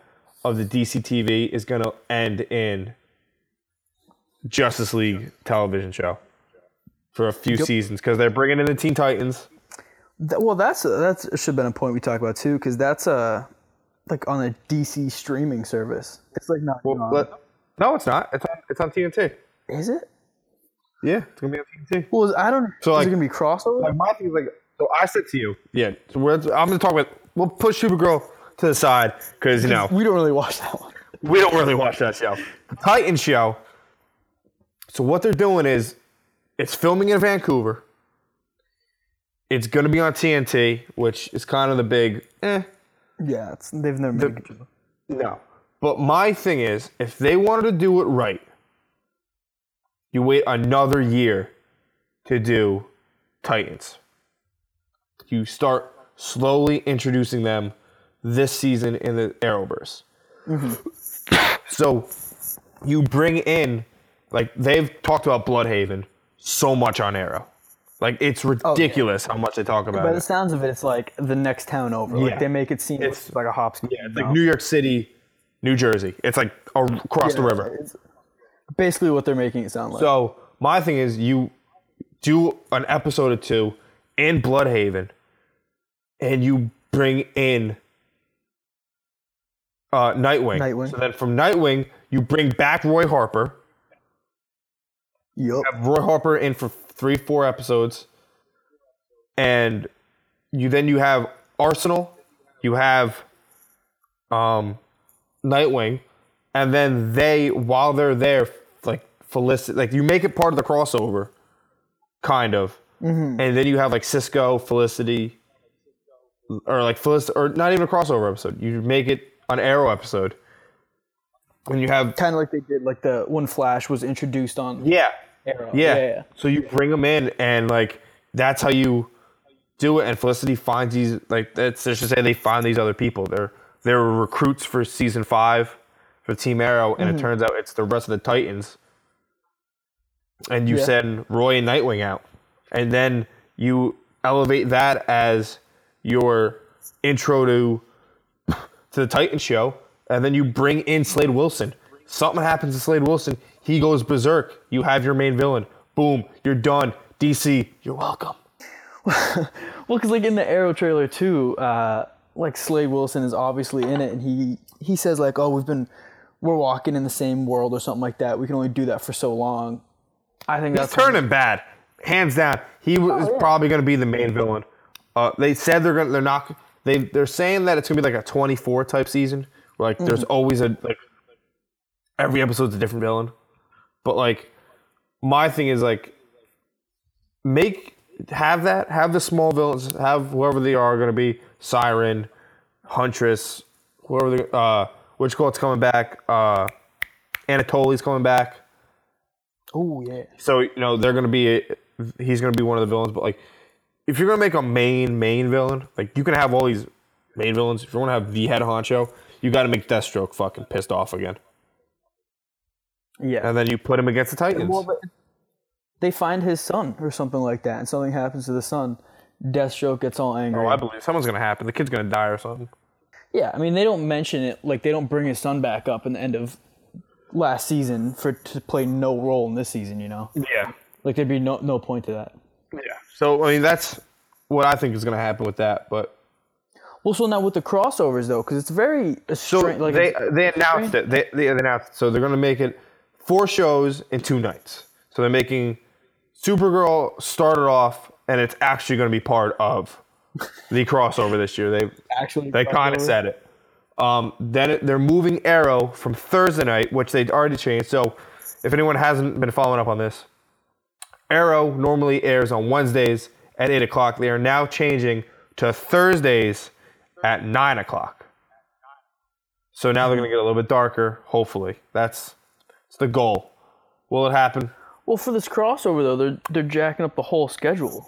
of the DC TV is going to end in Justice League television show for a few seasons because they're bringing in the Teen Titans. Well, that's that's should have been a point we talked about too, because that's uh like on a DC streaming service. It's like not. Well, no, it's not. It's on, it's on TNT. is it? Yeah, it's going to be on TNT. Well, I don't. So, is like- it gonna be crossover? Like my thing is like, so I said to you, yeah. So we're, I'm going to talk about. We'll push Supergirl to the side because you know we don't really watch that one. we don't really watch that show. The Titan show. So what they're doing is, it's filming in Vancouver. It's going to be on TNT, which is kind of the big eh. Yeah, it's, they've never made good job. No. But my thing is, if they wanted to do it right, you wait another year to do Titans. You start slowly introducing them this season in the Arrowverse. Mm-hmm. so you bring in, like, they've talked about Bloodhaven so much on Arrow. Like, it's oh, ridiculous how much they talk about it. By it. the sounds of it, it's like the next town over. Yeah. Like they make it seem It's- like a hop. Yeah, it's like. New York City, New Jersey. It's like across the Yeah, river. it's basically what they're making it sound like. So my thing is, you do an episode or two in Bloodhaven, and you bring in uh, Nightwing. Nightwing. So then from Nightwing, you bring back Roy Harper. Yup. Have Roy Harper in for three, four episodes, and you then you have Arsenal. You have um, Nightwing, and then they while they're there, Felicity, like you make it part of the crossover, kind of, mm-hmm. and then you have like Cisco, Felicity, or like Felicity, or not even a crossover episode. You make it an Arrow episode, and you have Kind of like they did, like the when Flash was introduced on yeah, Arrow. yeah. yeah, yeah. So you bring them in, and like that's how you do it. And Felicity finds these like that's I should say they find these other people. They're they're recruits for season five for Team Arrow, and it mm-hmm. turns out it's the rest of the Titans. And you Yeah. send Roy and Nightwing out, and then you elevate that as your intro to to the Titan show, and then you bring in Slade Wilson. Something happens to Slade Wilson, he goes berserk. You have your main villain. Boom, you're done. DC, you're welcome. Well, because like in the Arrow trailer too, uh, like Slade Wilson is obviously in it, and he he says like, "Oh, we've been we're walking in the same world or something like that. We can only do that for so long." I think that's Turning bad, hands down. He was probably going to be the main villain. Uh, they said they're gonna, they're not. They they're saying that it's gonna be like a 24 type season, where like there's always a like every episode's a different villain. But like my thing is like make have that have the small villains have whoever they are going to be Siren, Huntress, whoever they uh which call it's coming back uh Anatoly's coming back. Oh yeah. So you know they're gonna be he's gonna be one of the villains. But like, if you're gonna make a main main villain, like you can have all these main villains. If you want to have the head honcho, you got to make Deathstroke fucking pissed off again, Yeah. and then you put him against the Titans. Well, they find his son or something like that, and something happens to the son. Deathstroke gets all angry. oh, I believe something's gonna happen. The kid's gonna die or something. yeah, I mean they don't mention it like they don't bring his son back up in the end of last season for to play no role in this season. You know, Yeah, like there'd be no no point to that. yeah. So I mean that's what I think is gonna happen with that. But Well, so now with the crossovers though, because it's very so strange. Like they it's- they announced it. They, they announced so they're gonna make it four shows in two nights. So they're making Supergirl started off, and it's actually gonna be part of the crossover this year. They actually They kind of said it. Um, then it, they're moving Arrow from Thursday night, which they'd already changed. So, if anyone hasn't been following up on this, Arrow normally airs on Wednesdays at 8 o'clock. They are now changing to Thursdays at 9 o'clock. So now they're going to get a little bit darker, hopefully. That's, that's the goal. Will it happen? Well, for this crossover though, they're they're jacking up the whole schedule.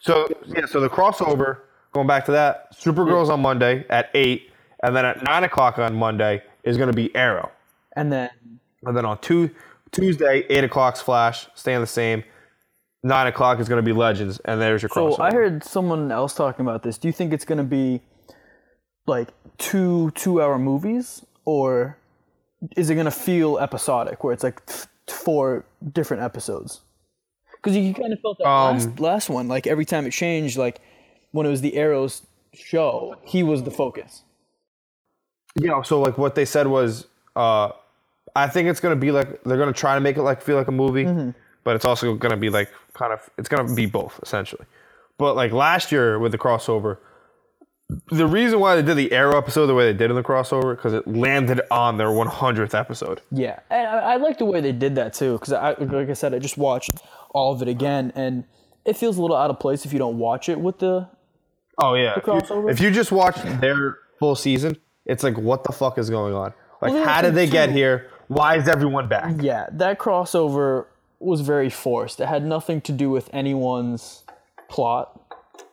So yeah, so the crossover, going back to that, Supergirl's on Monday at eight, and then at nine o'clock on Monday is going to be Arrow, And then and then on two, Tuesday eight o'clock's Flash, staying the same. Nine o'clock is going to be Legends, and there's your crossover. So I heard someone else talking about this. Do you think it's going to be like two two-hour movies, or is it going to feel episodic, where it's like th- four different episodes? Because you kind of felt that Um, last, last one. Like every time it changed, like when it was the Arrows show, he was the focus. Yeah, so like what they said was, uh, I think it's gonna be like they're gonna try to make it like feel like a movie, Mm-hmm. but it's also gonna be like kind of it's gonna be both essentially. But like last year with the crossover, the reason why they did the Arrow episode the way they did in the crossover because it landed on their 100th episode. Yeah, and I, I like the way they did that too. Because I, like I said, I just watched all of it again, and it feels a little out of place if you don't watch it with the Oh yeah, if you, crossover? if you just watch their full season, it's like what the fuck is going on? Like Well, how did they it, get here? Why is everyone back? Yeah, that crossover was very forced. It had nothing to do with anyone's plot.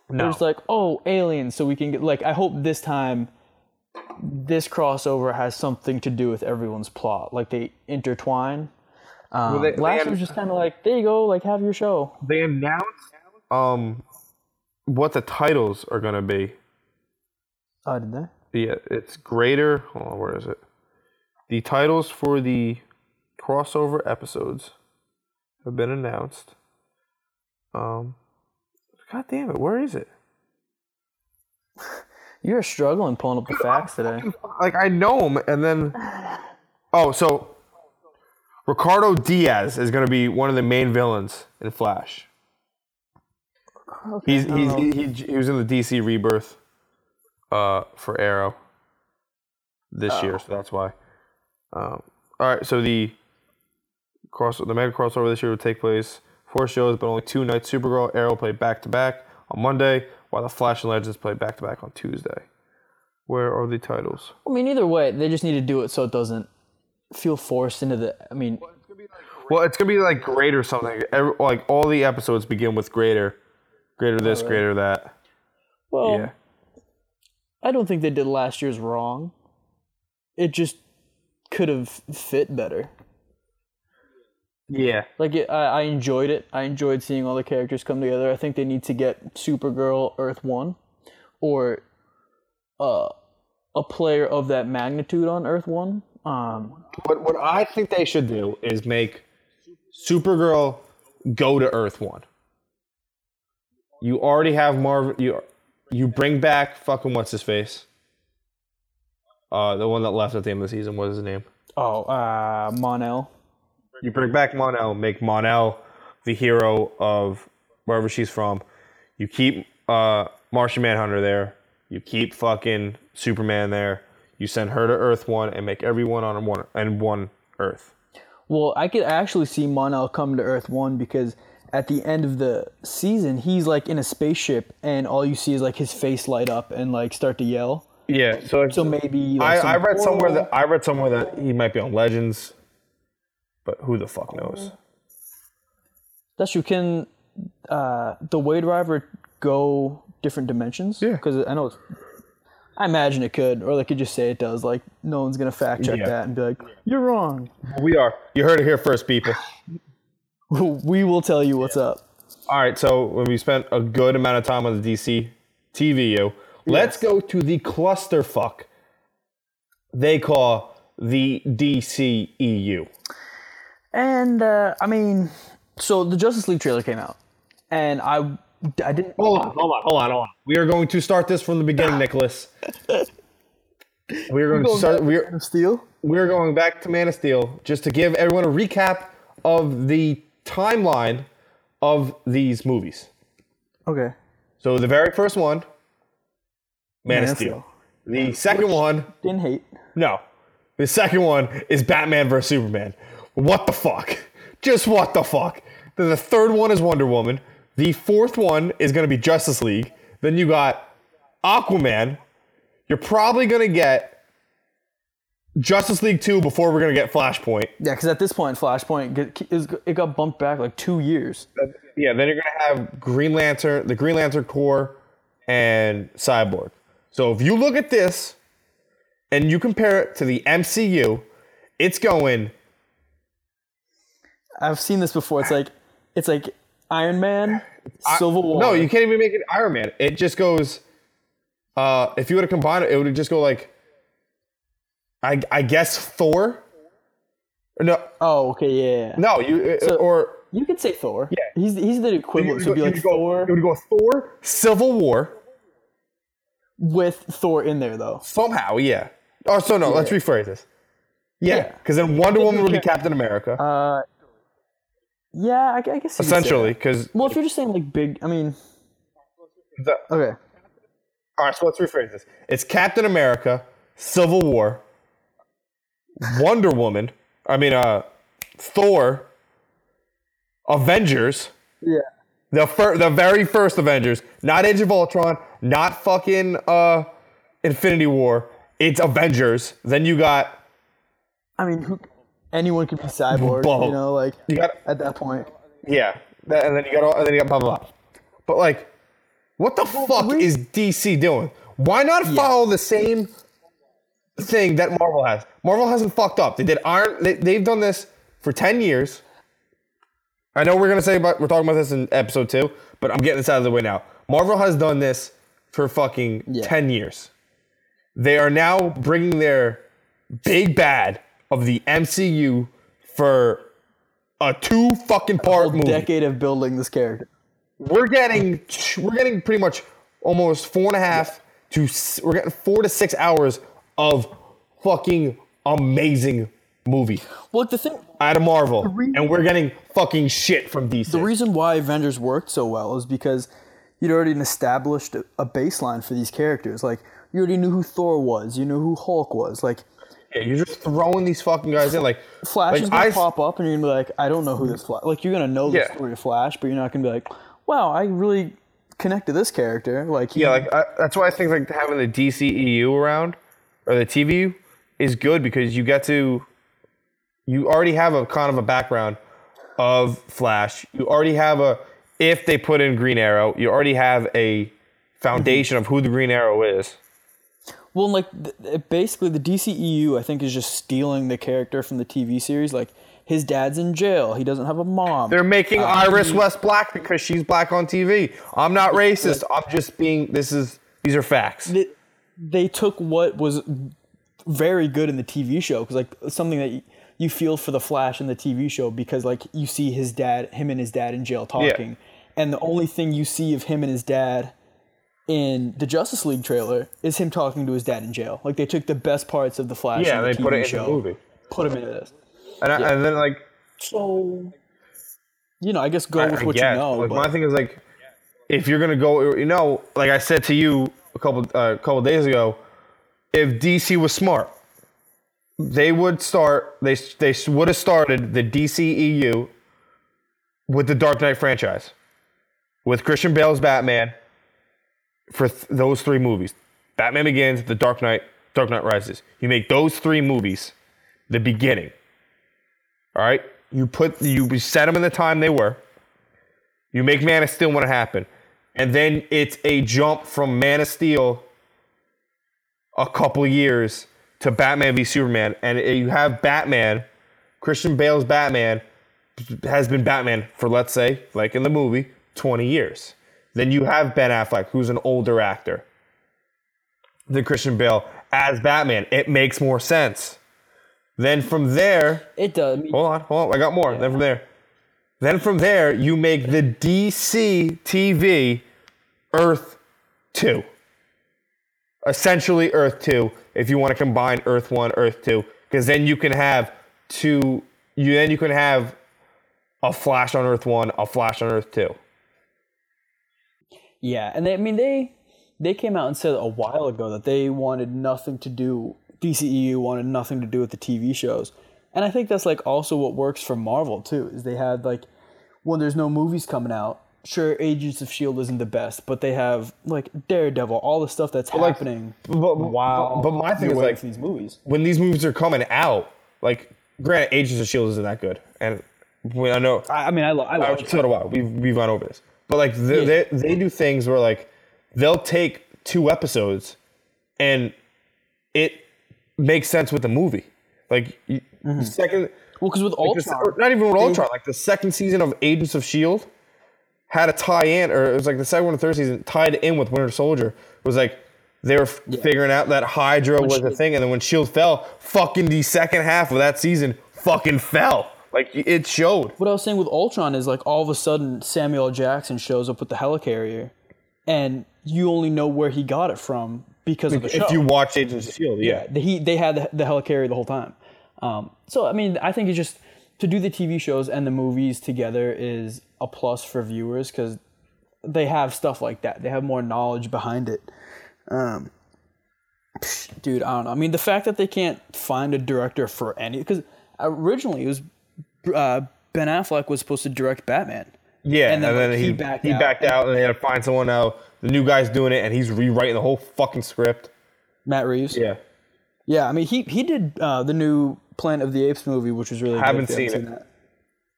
No. It was like, oh, aliens, so we can get like. I hope this time, this crossover has something to do with everyone's plot. Like they intertwine. Um, they- they last had- was just kind of like, there you go, like have your show. They announced um what the titles are gonna be. Oh, did they? Yeah, it's greater. Hold on, where is it? The titles for the crossover episodes have been announced. Um, God damn it, where is it? You're struggling pulling up the facts today. Like I know him, and then oh, so Ricardo Diaz is going to be one of the main villains in Flash. He's he's he, he, he was in the DC Rebirth uh, for Arrow this year, so that's why. Um, all right, so the cross the mega crossover this year will take place four shows, but only two nights. Supergirl, Arrow play back to back on Monday, while the Flash and Legends play back to back on Tuesday. Where are the titles? I mean, either way, they just need to do it so it doesn't feel forced into the. I mean, Well, it's gonna be like greater something. Every, like all the episodes begin with greater, greater this, greater that. well, Yeah. I don't think they did last year's wrong. It just could have fit better. Yeah. Like it, I, I enjoyed it. I enjoyed seeing all the characters come together. I think they need to get Supergirl Earth One, or uh, a player of that magnitude on Earth One. Um, What what I think they should do is make Supergirl go to Earth One. You already have Marvel. You you bring back fucking what's his face. Uh, the one that left at the end of the season. What is his name? oh, uh, Mon-El. You bring back Mon-El, make Mon-El the hero of wherever she's from. You keep uh, Martian Manhunter there. You keep fucking Superman there. You send her to Earth One and make everyone on one and one Earth. Well, I could actually see Mon-El come to Earth One because at the end of the season, he's like in a spaceship, and all you see is like his face light up and like start to yell. Yeah. So, So maybe like, I, I read somewhere that I read somewhere that he might be on Legends. but who the fuck knows? That's true. Can uh, the Waverider go different dimensions? Yeah. Because I know it's. I imagine it could, or they could just say it does. Like no one's gonna fact check Yeah. that and be like, "You're wrong." We are. You heard it here first, people. we will tell you what's up. All right, so when we spent a good amount of time on the DC TVU, let's go to the clusterfuck they call the DCEU. And uh, I mean, so the Justice League trailer came out, and I, I didn't. Hold on, hold on, hold on, hold on. We are going to start this from the beginning, Nicholas. We are going to start. We are, of Steel. we are going back to Man of Steel just to give everyone a recap of the timeline of these movies. Okay. So the very first one, Man, Man of of Steel. The second one, Didn't hate. no. The second one is Batman vs Superman. What the fuck? Just what the fuck? Then the third one is Wonder Woman. The fourth one is going to be Justice League. Then you got Aquaman. You're probably going to get Justice League 2 before we're going to get Flashpoint. Yeah, because at this point, Flashpoint it got bumped back like two years. Yeah, then you're gonna have Green Lantern, the Green Lantern Corps, and Cyborg. So if you look at this and you compare it to the MCU, it's going I've seen this before. It's like it's like Iron Man, Civil War. no, you can't even make it Iron Man. It just goes. Uh, if you were to combine it, it would just go like. I I guess Thor. No, Oh, okay, yeah. yeah. no, you uh, So- or You could say Thor. Yeah. He's he's the equivalent. So be like go, Thor It would go Thor, Civil War. with Thor in there though. Somehow, yeah. Oh, so no, let's rephrase this. Yeah, Yeah. because then Wonder Woman would be Captain America. Uh, yeah, I, I guess essentially, because Well, if you're just saying like big, I mean, the okay, all right. So let's rephrase this. It's Captain America, Civil War, Wonder Woman. I mean, uh, Thor, Avengers. yeah, The fir- the very first Avengers, not Age of Ultron, not fucking uh, Infinity War. It's Avengers. Then you got I mean, who, anyone could be Cyborg. Bo- You know, like you got at that point. Yeah, that, and then you got all, and then you got blah blah blah. But like, what the fuck we- is DC doing? Why not follow the same thing that Marvel has? Marvel hasn't fucked up. They did Iron. They, they've done this for ten years. I know we're gonna say about we're talking about this in episode two, but I'm getting this out of the way now. Marvel has done this for fucking Yeah. ten years. They are now bringing their big bad of the MCU for a two fucking part movie Decade of building this character. we're getting we're getting pretty much almost four and a half to we're getting four to six hours of fucking amazing movie Well, the thing, out of Marvel, re- and we're getting fucking shit from DC. the reason why Avengers worked so well is because you'd already established a a baseline for these characters. Like you already knew who Thor was, you knew who Hulk was. Like Yeah, you're just throwing these fucking guys in like Flash like, is gonna I- pop up, and you're gonna be like, I don't know who this Flash. Like you're gonna know the Yeah. story of Flash, but you're not gonna be like, wow, I really connect to this character. Like he- Yeah, like I, that's why I think like having the DCEU around or the TV is good because you get to you already have a kind of a background of Flash. You already have a if they put in Green Arrow, you already have a foundation of who the Green Arrow is. Well, like th- basically, the DCEU I think is just stealing the character from the TV series. Like his dad's in jail, he doesn't have a mom. They're making Uh, Iris West black because she's black on TV. I'm not racist. I'm just being. This is these are facts. They took what was very good in the TV show because like something that you, you feel for the Flash in the TV show because like you see his dad, him and his dad in jail talking, and the only thing you see of him and his dad in the Justice League trailer is him talking to his dad in jail. Like they took the best parts of the Flash, Yeah, in the they TV put it in show, the movie, put him into this. and, I, and then like So, you know, I guess go I- with I what guess. you know. Like but- my thing is like, if you're gonna go, you know, like I said to you a couple uh, couple days ago, if DC was smart, they would start. They they would have started the DCEU with the Dark Knight franchise, with Christian Bale's Batman, for th- those three movies: Batman Begins, The Dark Knight, Dark Knight Rises. You make those three movies the beginning. All right, you put you set them in the time they were. You make Man of Steel when it happened, and then it's a jump from Man of Steel a couple years to Batman v Superman, and you have Batman, Christian Bale's Batman has been Batman for let's say, like in the movie, 20 years. Then you have Ben Affleck, who's an older actor than Christian Bale as Batman. It makes more sense. Then from there, It does. Hold on, hold on, I got more. Then from there, then from there, you make the DC TV Earth 2. Essentially Earth 2 if you want to combine Earth 1, Earth 2 because then you can have two you then you can have a flash on Earth 1, a flash on Earth 2. Yeah, and they, I mean they they came out and said a while ago that they wanted nothing to do DCEU wanted nothing to do with the TV shows. And I think that's like also what works for Marvel too, is they had like when there's no movies coming out, sure Agents of Shield isn't the best, but they have like Daredevil, all the stuff that's like, happening. But, wow. but, but my thing is like these movies. when these movies are coming out, like granted Agents of Shield isn't that good. And when I know I, I mean I, lo- I uh, watch it. so do I. We've we've gone over this, but like they, they they do things where like they'll take two episodes, and it makes sense with the movie. Like y- the mm-hmm. second, Well, because with the se- Ultron, not even with Ultron, like the second season of Agents of Shield had a tie-in, or it was like the second one or third season tied in with Winter Soldier. It was like they were f- figuring out that Hydra was a thing, and then when Shield fell, fucking the second half of that season fucking fell. Like it showed. what I was saying with Ultron is like all of a sudden Samuel Jackson shows up with the helicarrier, and you only know where he got it from because of the show. If you watch Agents of Shield, yeah. the, he they had the, the helicarrier the whole time. Um, so I mean, I think it's just to do the TV shows and the movies together is a plus for viewers because they have stuff like that. They have more knowledge behind it. Um, dude, I don't know. I mean, the fact that they can't find a director for any because originally it was uh, Ben Affleck was supposed to direct Batman. Yeah, And and then, then, like, he, he he backed backed, out. out. and they had to find someone now. The new guy's doing it, and he's rewriting the whole fucking script. Matt Reeves. Yeah, Yeah, I mean he he did uh, the new Planet of the Apes movie, which was really good. Haven't if seen it. that.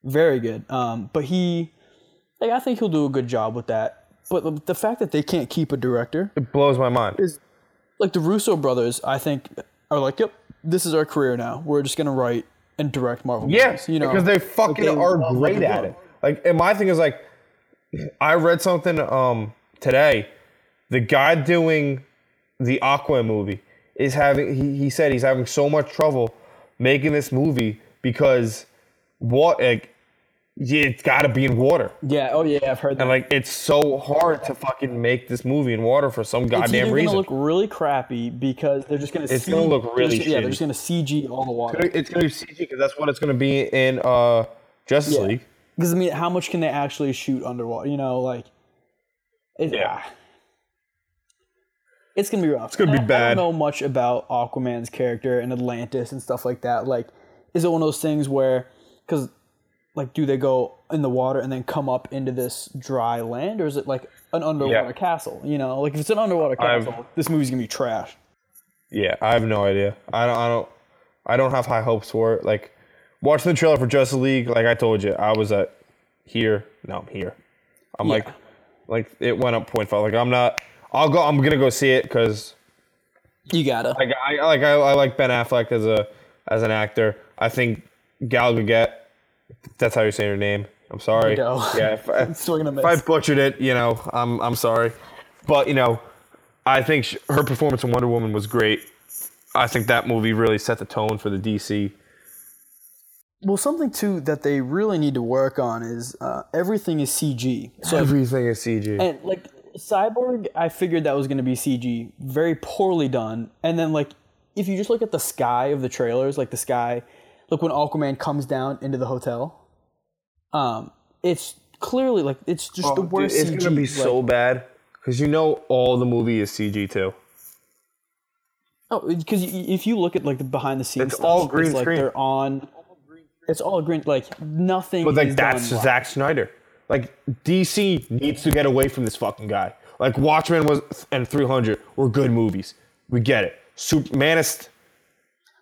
Very good. Um, but he, like, I think he'll do a good job with that. But the- fact that they can't keep a director, it blows my mind. like the Russo brothers, I think are like, yep, this is our career now. We're just gonna write and direct Marvel. Yeah, you know, because they fucking they are great at it. Like, and my thing is like, I read something um today. The guy doing the Aqua movie is having. He, he said he's having so much trouble making this movie because what like it's got to be in water. Yeah. Oh yeah, I've heard that. And like it's so hard to fucking make this movie in water for some goddamn either reason. It's gonna look really crappy because they're just gonna. It's C- gonna look they're really just- Yeah, they're just gonna CG all the water. it's gonna be CG because that's what it's gonna be in uh Justice Yeah. League. Because I mean, how much can they actually shoot underwater? You know, like, it, Yeah. It's gonna be rough. It's gonna be I bad. I don't know much about Aquaman's character and Atlantis and stuff like that. Like, is it one of those things where, because, like, do they go in the water and then come up into this dry land, or is it like an underwater Yeah. castle? You know, like if it's an underwater I've- castle, this movie's gonna be trash. Yeah, I have no idea. I don't. I don't. I don't have high hopes for it. Like watching the trailer for Justice League, like I told you, I was at here. Now I'm here. I'm like, Yeah. like it went up 0.5. Like I'm not. I'll go. I'm gonna go see it because You gotta. like I like I, I like Ben Affleck as a as an actor. I think Gal Gadot. That's how you say her name. I'm sorry. Yeah. If, I- Still gonna if I butchered it, you know, I'm I'm sorry, but you know, I think sh- her performance in Wonder Woman was great. I think that movie really set the tone for the DC. Well, something too that they really need to work on is uh, everything is CG. So Everything is CG. And like Cyborg, I figured that was going to be CG, very poorly done. And then like if you just look at the sky of the trailers, like the sky, look when Aquaman comes down into the hotel, um, it's clearly like it's just the Dude, worst. it's CG. gonna be like- so bad because you know all the movie is CG too. Oh, because if you look at like the behind the scenes It's stuff, all green it's like screen. they're on. It's all green. Like nothing. But like that's. Zack Snyder. Like DC needs to get away from this fucking guy. Like Watchmen was and 300 were good movies. We get it. Super, Man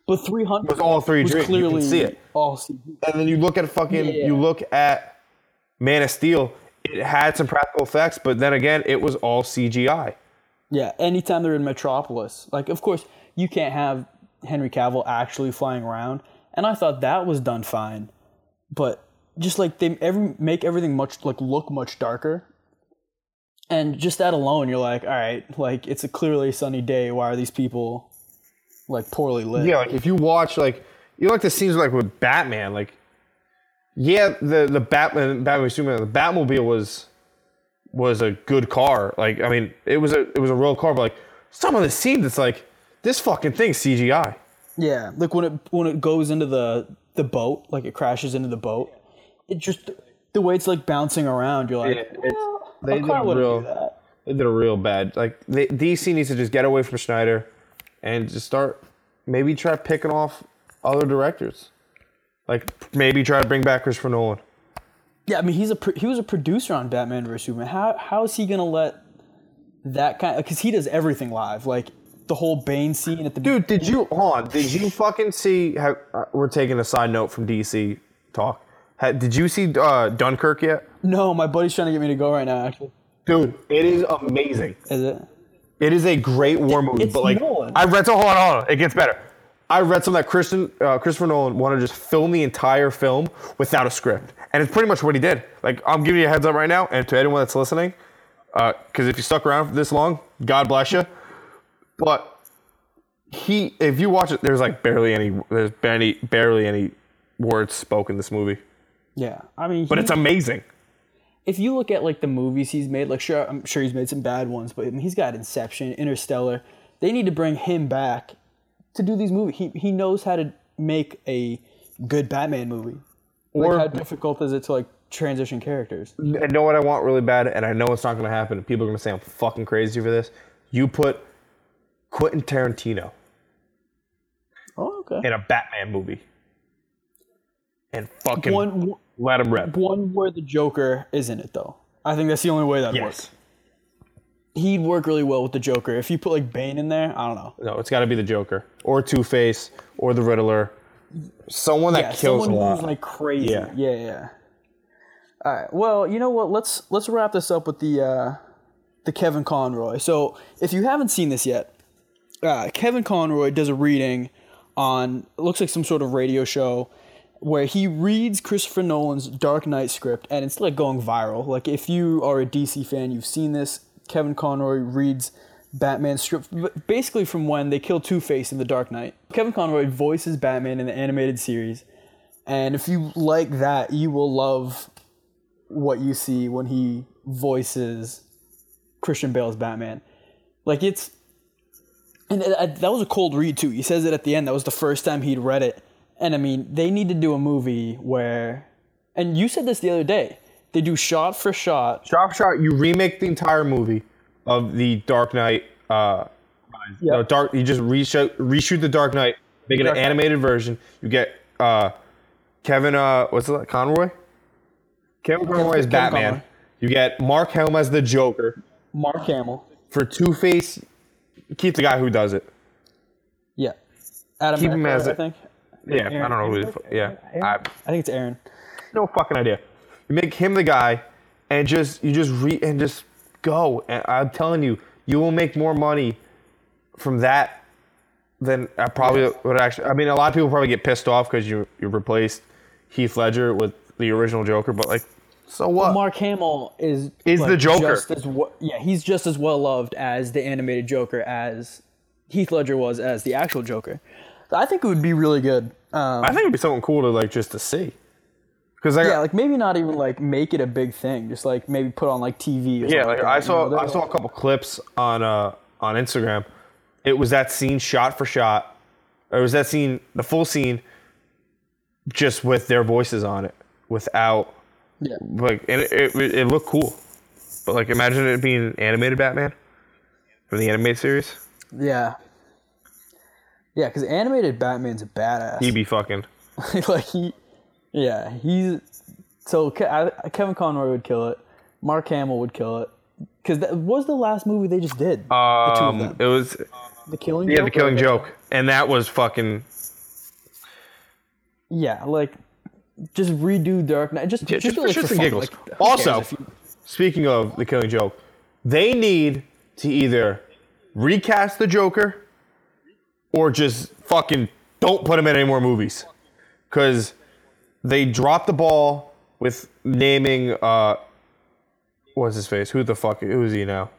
But 300 was all 3D. was You can clearly see it. all CG. And then you look at fucking, Yeah. you look at Man of Steel. It had some practical effects, but then again, it was all CGI. Yeah, anytime they're in Metropolis. Like, of course, you can't have Henry Cavill actually flying around, and I thought that was done fine. But just like they every make everything much like look much darker, and just that alone, you're like, all right, like it's a clearly sunny day. Why are these people like poorly lit? Yeah, like if you watch like you know, like the scenes like with Batman, like yeah, the the Batman Batman Superman, the Batmobile was was a good car. Like I mean, it was a it was a real car, but like some of the scenes, it's like this fucking thing CGI. Yeah, like when it when it goes into the the boat, like it crashes into the boat, it just the way it's like bouncing around. You're like, Yeah, well, they did a real- They did a real bad. Like they, DC needs to just get away from Snyder and just start maybe try picking off other directors. Like maybe try to bring back Christopher Nolan. Yeah, I mean he's a pro- he was a producer on Batman vs Superman. How how is he gonna let that kind? Because he does everything live, like the whole Bane scene at the Dude, did you hold on? Did you fucking see? How, uh, we're taking a side note from DC talk. Ha, did you see uh, Dunkirk yet? No, my buddy's trying to get me to go right now. Actually, Dude, it is amazing. is it? It is a great war movie, it's but like Nolan. I read. So hold on, hold on. It gets better. I read some that Christian uh, Christopher Nolan wanted to just film the entire film without a script, and it's pretty much what he did. Like I'm giving you a heads up right now, and to anyone that's listening, because if you stuck around for this long, God bless you. But he, if you watch it, there's like barely any, there's barely barely any words spoken in this movie, Yeah, I mean, but he- it's amazing. if you look at like the movies he's made, like sure, I'm sure he's made some bad ones, but I mean, he's got Inception, Interstellar. They need to bring him back to do these movies. He he knows how to make a good Batman movie. Like Or- how difficult is it to like transition characters? I know what I want really bad, and I know it's not going to happen. People are going to say I'm fucking crazy for this. You put Quentin Tarantino Oh, okay. in a Batman movie, and fucking One let him rip. one where the Joker is in it though. I think that's the only way that works. Yes. He'd work really well with the Joker. If you put like Bane in there, I don't know. No, it's got to be the Joker or Two Face or the Riddler. Someone that yeah, kills a someone lot. who's like crazy. Yeah. yeah, yeah. All right. Well, you know what? Let's let's wrap this up with the uh, the Kevin Conroy. So, if you haven't seen this yet, uh, Kevin Conroy does a reading on it looks like some sort of radio show where he reads Christopher Nolan's Dark Knight script, and it's like going viral. Like if you are a DC fan, you've seen this. Kevin Conroy reads Batman script, basically from when they kill Two Face in The Dark Knight. Kevin Conroy voices Batman in the animated series, and if you like that, you will love what you see when he voices Christian Bale's Batman. Like it's, and uh, that was a cold read too. He says it at the end. That was the first time he'd read it, and I mean, they need to do a movie where, and you said this the other day. They do shot for shot. Shot for shot, you remake the entire movie of the Dark Knight. Uh, no, dark. You just reshoot, reshoot the Dark Knight, make it Dark an Knight. animated version. You get uh, Kevin. Uh, what's it? Conroy. Kevin Conroy as Kevin Batman. Conroy. You get Mark Helm as the Joker. Mark Hamill. For Two Face, keep the guy who does it. Yeah. Adam Keep him as I a- think. Yeah, I don't know who. The, yeah, I, I think it's Aaron. no fucking idea. You make him the guy, and just you just re and just go. And I'm telling you, you will make more money from that than I probably would actually. I mean, a lot of people probably get pissed off because you you replaced Heath Ledger with the original Joker, but like, so what? Mark Hamill is Is the Joker. Just as yeah, he's just as well loved as the animated Joker as Heath Ledger was as the actual Joker. I think it would be really good. Um, I think it'd be something cool to like just to see. Because I yeah, got, like maybe not even like make it a big thing. Just like maybe put on like TV. Or yeah, something like that, I you saw know, I saw a couple clips on uh on Instagram. It was that scene shot for shot. Or it was that scene, the full scene, just with their voices on it, without Yeah. like, and it, it, it looked cool. But like, imagine it being animated Batman from the animated series. Yeah. Yeah, because animated Batman's a badass. He'd be fucking. like he, yeah, he's so Ke- I, Kevin Conroy would kill it. Mark Hamill would kill it. Because that was the last movie they just did. the two of Um, them. it was The Killing yeah, Joke. the Killing Joke, and that was fucking Yeah, like just redo Dark Knight. Just, Yeah, just, just do for like, shits for and giggles. Like, also, you- speaking of the Killing Joke, they need to either recast the Joker or just fucking don't put him in any more movies. Because they dropped the ball with naming, uh, what's his face? Who the fuck? Who is he now?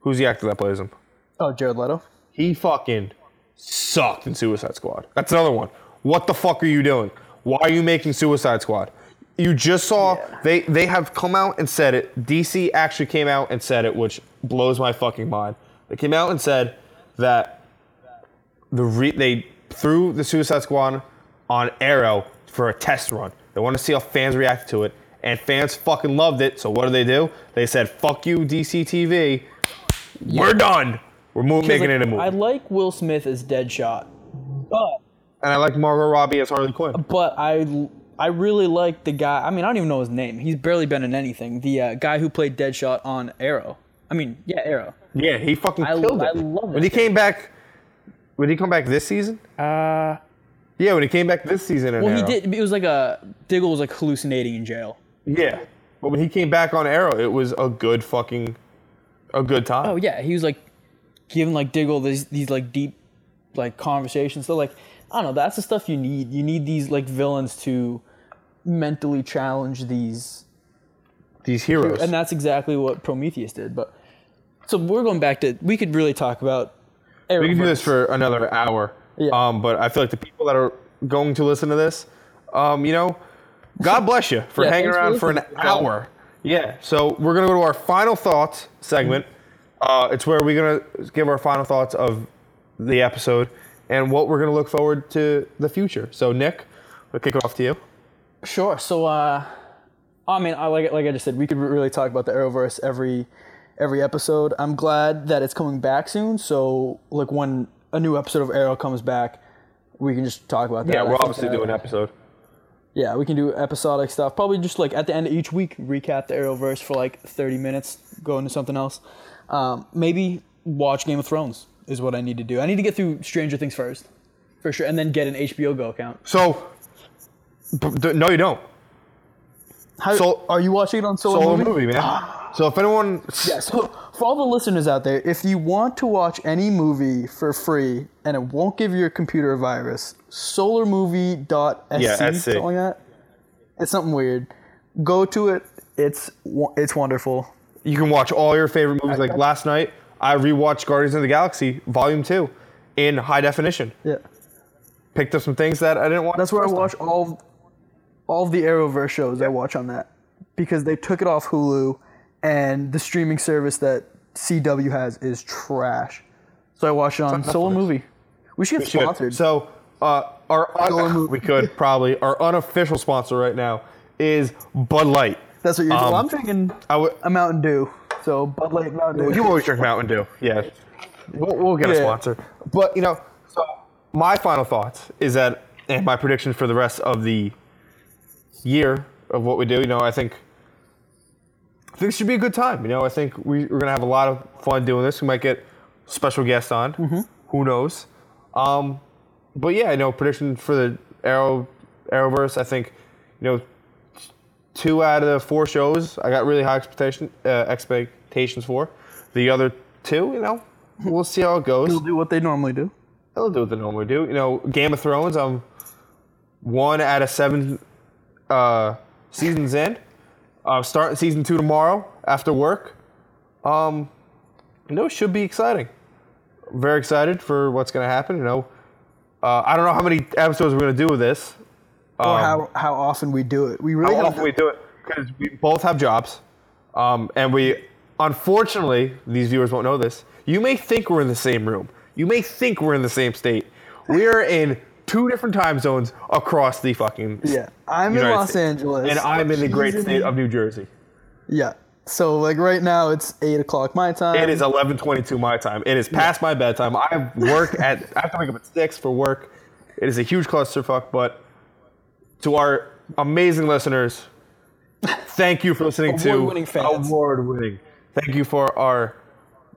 Who's the actor that plays him? oh, Jared Leto. He fucking sucked in Suicide Squad. That's another one. What the fuck are you doing? Why are you making Suicide Squad? You just saw they they have come out and said it. DC actually came out and said it, which blows my fucking mind. They came out and said that the re- they threw the Suicide Squad on Arrow for a test run. They want to see how fans react to it, and fans fucking loved it. So what do they do? They said, "Fuck you, DC TV. We're done. We're moving, making Like, it a movie." I like Will Smith as Deadshot, but and I like Margot Robbie as Harley Quinn. but I I really like the guy. I mean, I don't even know his name. He's barely been in anything. The uh, guy who played Deadshot on Arrow. I mean, yeah, Arrow. Yeah, he fucking I- killed it. I love when he this came back. When he come back this season? Uh, Yeah, when he came back this season. Well, he did. It was like a Diggle was like hallucinating in jail. Yeah, but when he came back on Arrow, it was a good fucking, a good time. Oh yeah, he was like giving like Diggle these these like deep like conversations. So like I don't know, that's the stuff you need. You need these like villains to mentally challenge these These heroes. and that's exactly what Prometheus did. But so we're going back to we could really talk about we can do this for another hour. Yeah. Um, but I feel like the people that are going to listen to this, um, you know, God bless you for Yeah, hanging thanks for around for an hour. Yeah. So we're gonna go to our final thoughts segment. Uh, it's where we're gonna give our final thoughts of the episode and what we're gonna look forward to the future. So Nick, we'll kick it off to you. Sure. So, uh, I mean, I like like I just said, we could really talk about the Arrowverse every every episode. I'm glad that it's coming back soon. So, like when a new episode of Arrow comes back, we can just talk about that. Yeah, we'll think, obviously uh, do an episode. Yeah, we can do episodic stuff. Probably just like at the end of each week, recap the Arrowverse for like 30 minutes, go into something else. Um, maybe watch Game of Thrones is what I need to do. I need to get through Stranger Things first, for sure, and then get an HBO Go account. So, no, you don't. How, Sol- are you watching it on Solo, Solar Movie? movie, man. So if anyone, Yeah, so for all the listeners out there, if you want to watch any movie for free and it won't give your computer a virus, solarmovie.sc, Yeah, something like that. It's something weird. Go to it. It's it's wonderful. you can watch all your favorite movies. Like last night, I rewatched Guardians of the Galaxy Volume Two in high definition. Yeah. Picked up some things that I didn't watch. That's where I first time. watch all all of the Arrowverse shows I watch on that because they took it off Hulu and the streaming service that CW has is trash. So I watch it on Solar Movie. We should get Good. sponsored. So uh, our Solo un- movie. we could probably our unofficial sponsor right now is Bud Light. That's what you're. Um, well, I'm drinking I would. a Mountain Dew. So Bud Light Mountain Dew. You always drink Mountain Dew. Yeah. We'll, we'll get a sponsor. But, you know, so my final thoughts is that, and my prediction for the rest of the year of what we do, you know, I think. I think it should be a good time. You know, I think we, we're going to have a lot of fun doing this. We might get special guests on. Mm-hmm. Who knows? Um, but yeah, I know prediction for the Arrow Arrowverse. I think, you know, two out of the four shows I got really high expectation uh, expectations for. The other two, you know, we'll see how it goes. They'll do what they normally do. They'll do what they normally do. You know, Game of Thrones. I'm one out of seven uh, seasons in. I'm starting season two tomorrow after work. Um, you know, it should be exciting. Very excited for what's going to happen. You know, uh, I don't know how many episodes we're going to do with this. Or how, how often we do it. We really How often we do it because we both have jobs, um, and we unfortunately these viewers won't know this. You may think we're in the same room. You may think we're in the same state. We are in two different time zones across the fucking Yeah, I'm in Los States. Angeles, and I'm in the great She's in- state of New Jersey. Yeah. So like right now it's eight o'clock my time. It is 11:22 my time. It is past my bedtime. I work at. I have to wake up at six for work. It is a huge clusterfuck. But to our amazing listeners, thank you for listening to Award-winning fans. Award winning. Thank you for our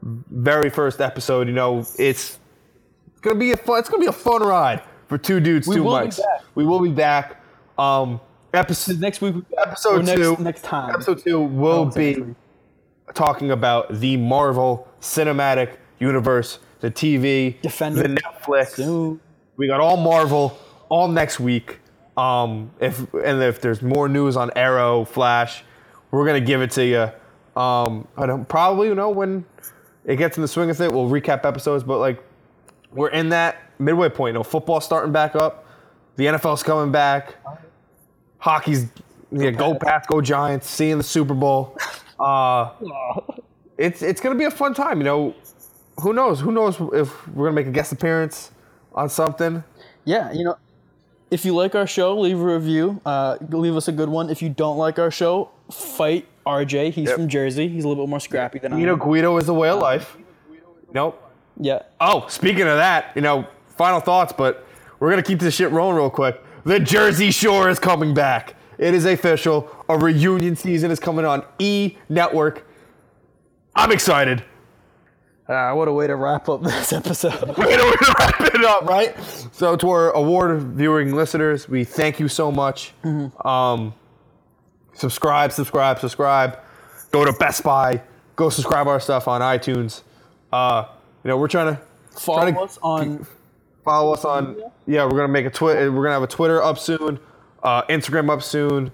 very first episode. You know, it's gonna be a fun. It's gonna be a fun ride. For two dudes, two will be mics. We will be back. Um, episode Next week, episode next, two. next time. Episode two will be exactly. talking about the Marvel Cinematic Universe, the TV, Defender. the Netflix. Soon. We got all Marvel all next week. Um, if and if there's more news on Arrow, Flash, we're gonna give it to you. Um, I don't probably you know when it gets in the swing of it, we'll recap episodes. But like, we're in that midway point. You know, football's starting back up. The NFL's coming back. Hockey's yeah, go Pats, go Giants. Seeing the Super Bowl. Uh, it's it's gonna be a fun time. You know, who knows? Who knows if we're gonna make a guest appearance on something? Yeah, you know, if you like our show, leave a review. Uh, leave us a good one. If you don't like our show, fight RJ. He's Yep. from Jersey. He's a little bit more scrappy than I You know, am. Guido is the way of life. Nope. Yeah. Oh, speaking of that, you know, final thoughts, but we're gonna keep this shit rolling real quick. The Jersey Shore is coming back. It is official. A reunion season is coming on E Network. I'm excited. Uh, what a way to wrap up this episode. Way to wrap it up, right? So, to our award viewing listeners, we thank you so much. Um, subscribe, subscribe, subscribe. Go to Best Buy. Go subscribe our stuff on iTunes. Uh, you know, we're trying to Follow trying to us on. Follow us on. Yeah, we're gonna make a Twitter. We're gonna have a Twitter up soon. Uh, Instagram up soon.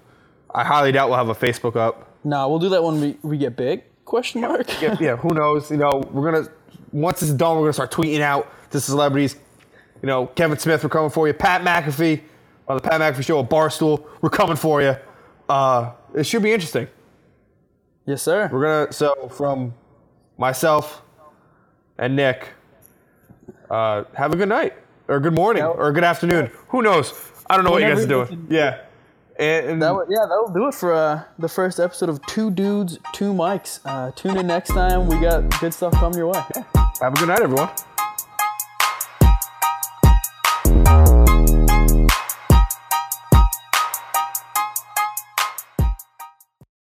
I highly doubt we'll have a Facebook up. Nah, we'll do that when we, we get big. Question mark. yeah, yeah, who knows? You know, we're gonna once this is done, we're gonna start tweeting out to celebrities. You know, Kevin Smith, we're coming for you. Pat McAfee on the Pat McAfee Show at Barstool, we're coming for you. Uh, it should be interesting. Yes, sir. We're gonna so from myself and Nick. Uh, have a good night or good morning or good afternoon. Who knows? I don't know what you guys are doing. Yeah. And, and That yeah, that'll do it for uh, the first episode of Two Dudes, Two Mics. Uh, tune in next time. We got good stuff coming your way. have a good night, everyone.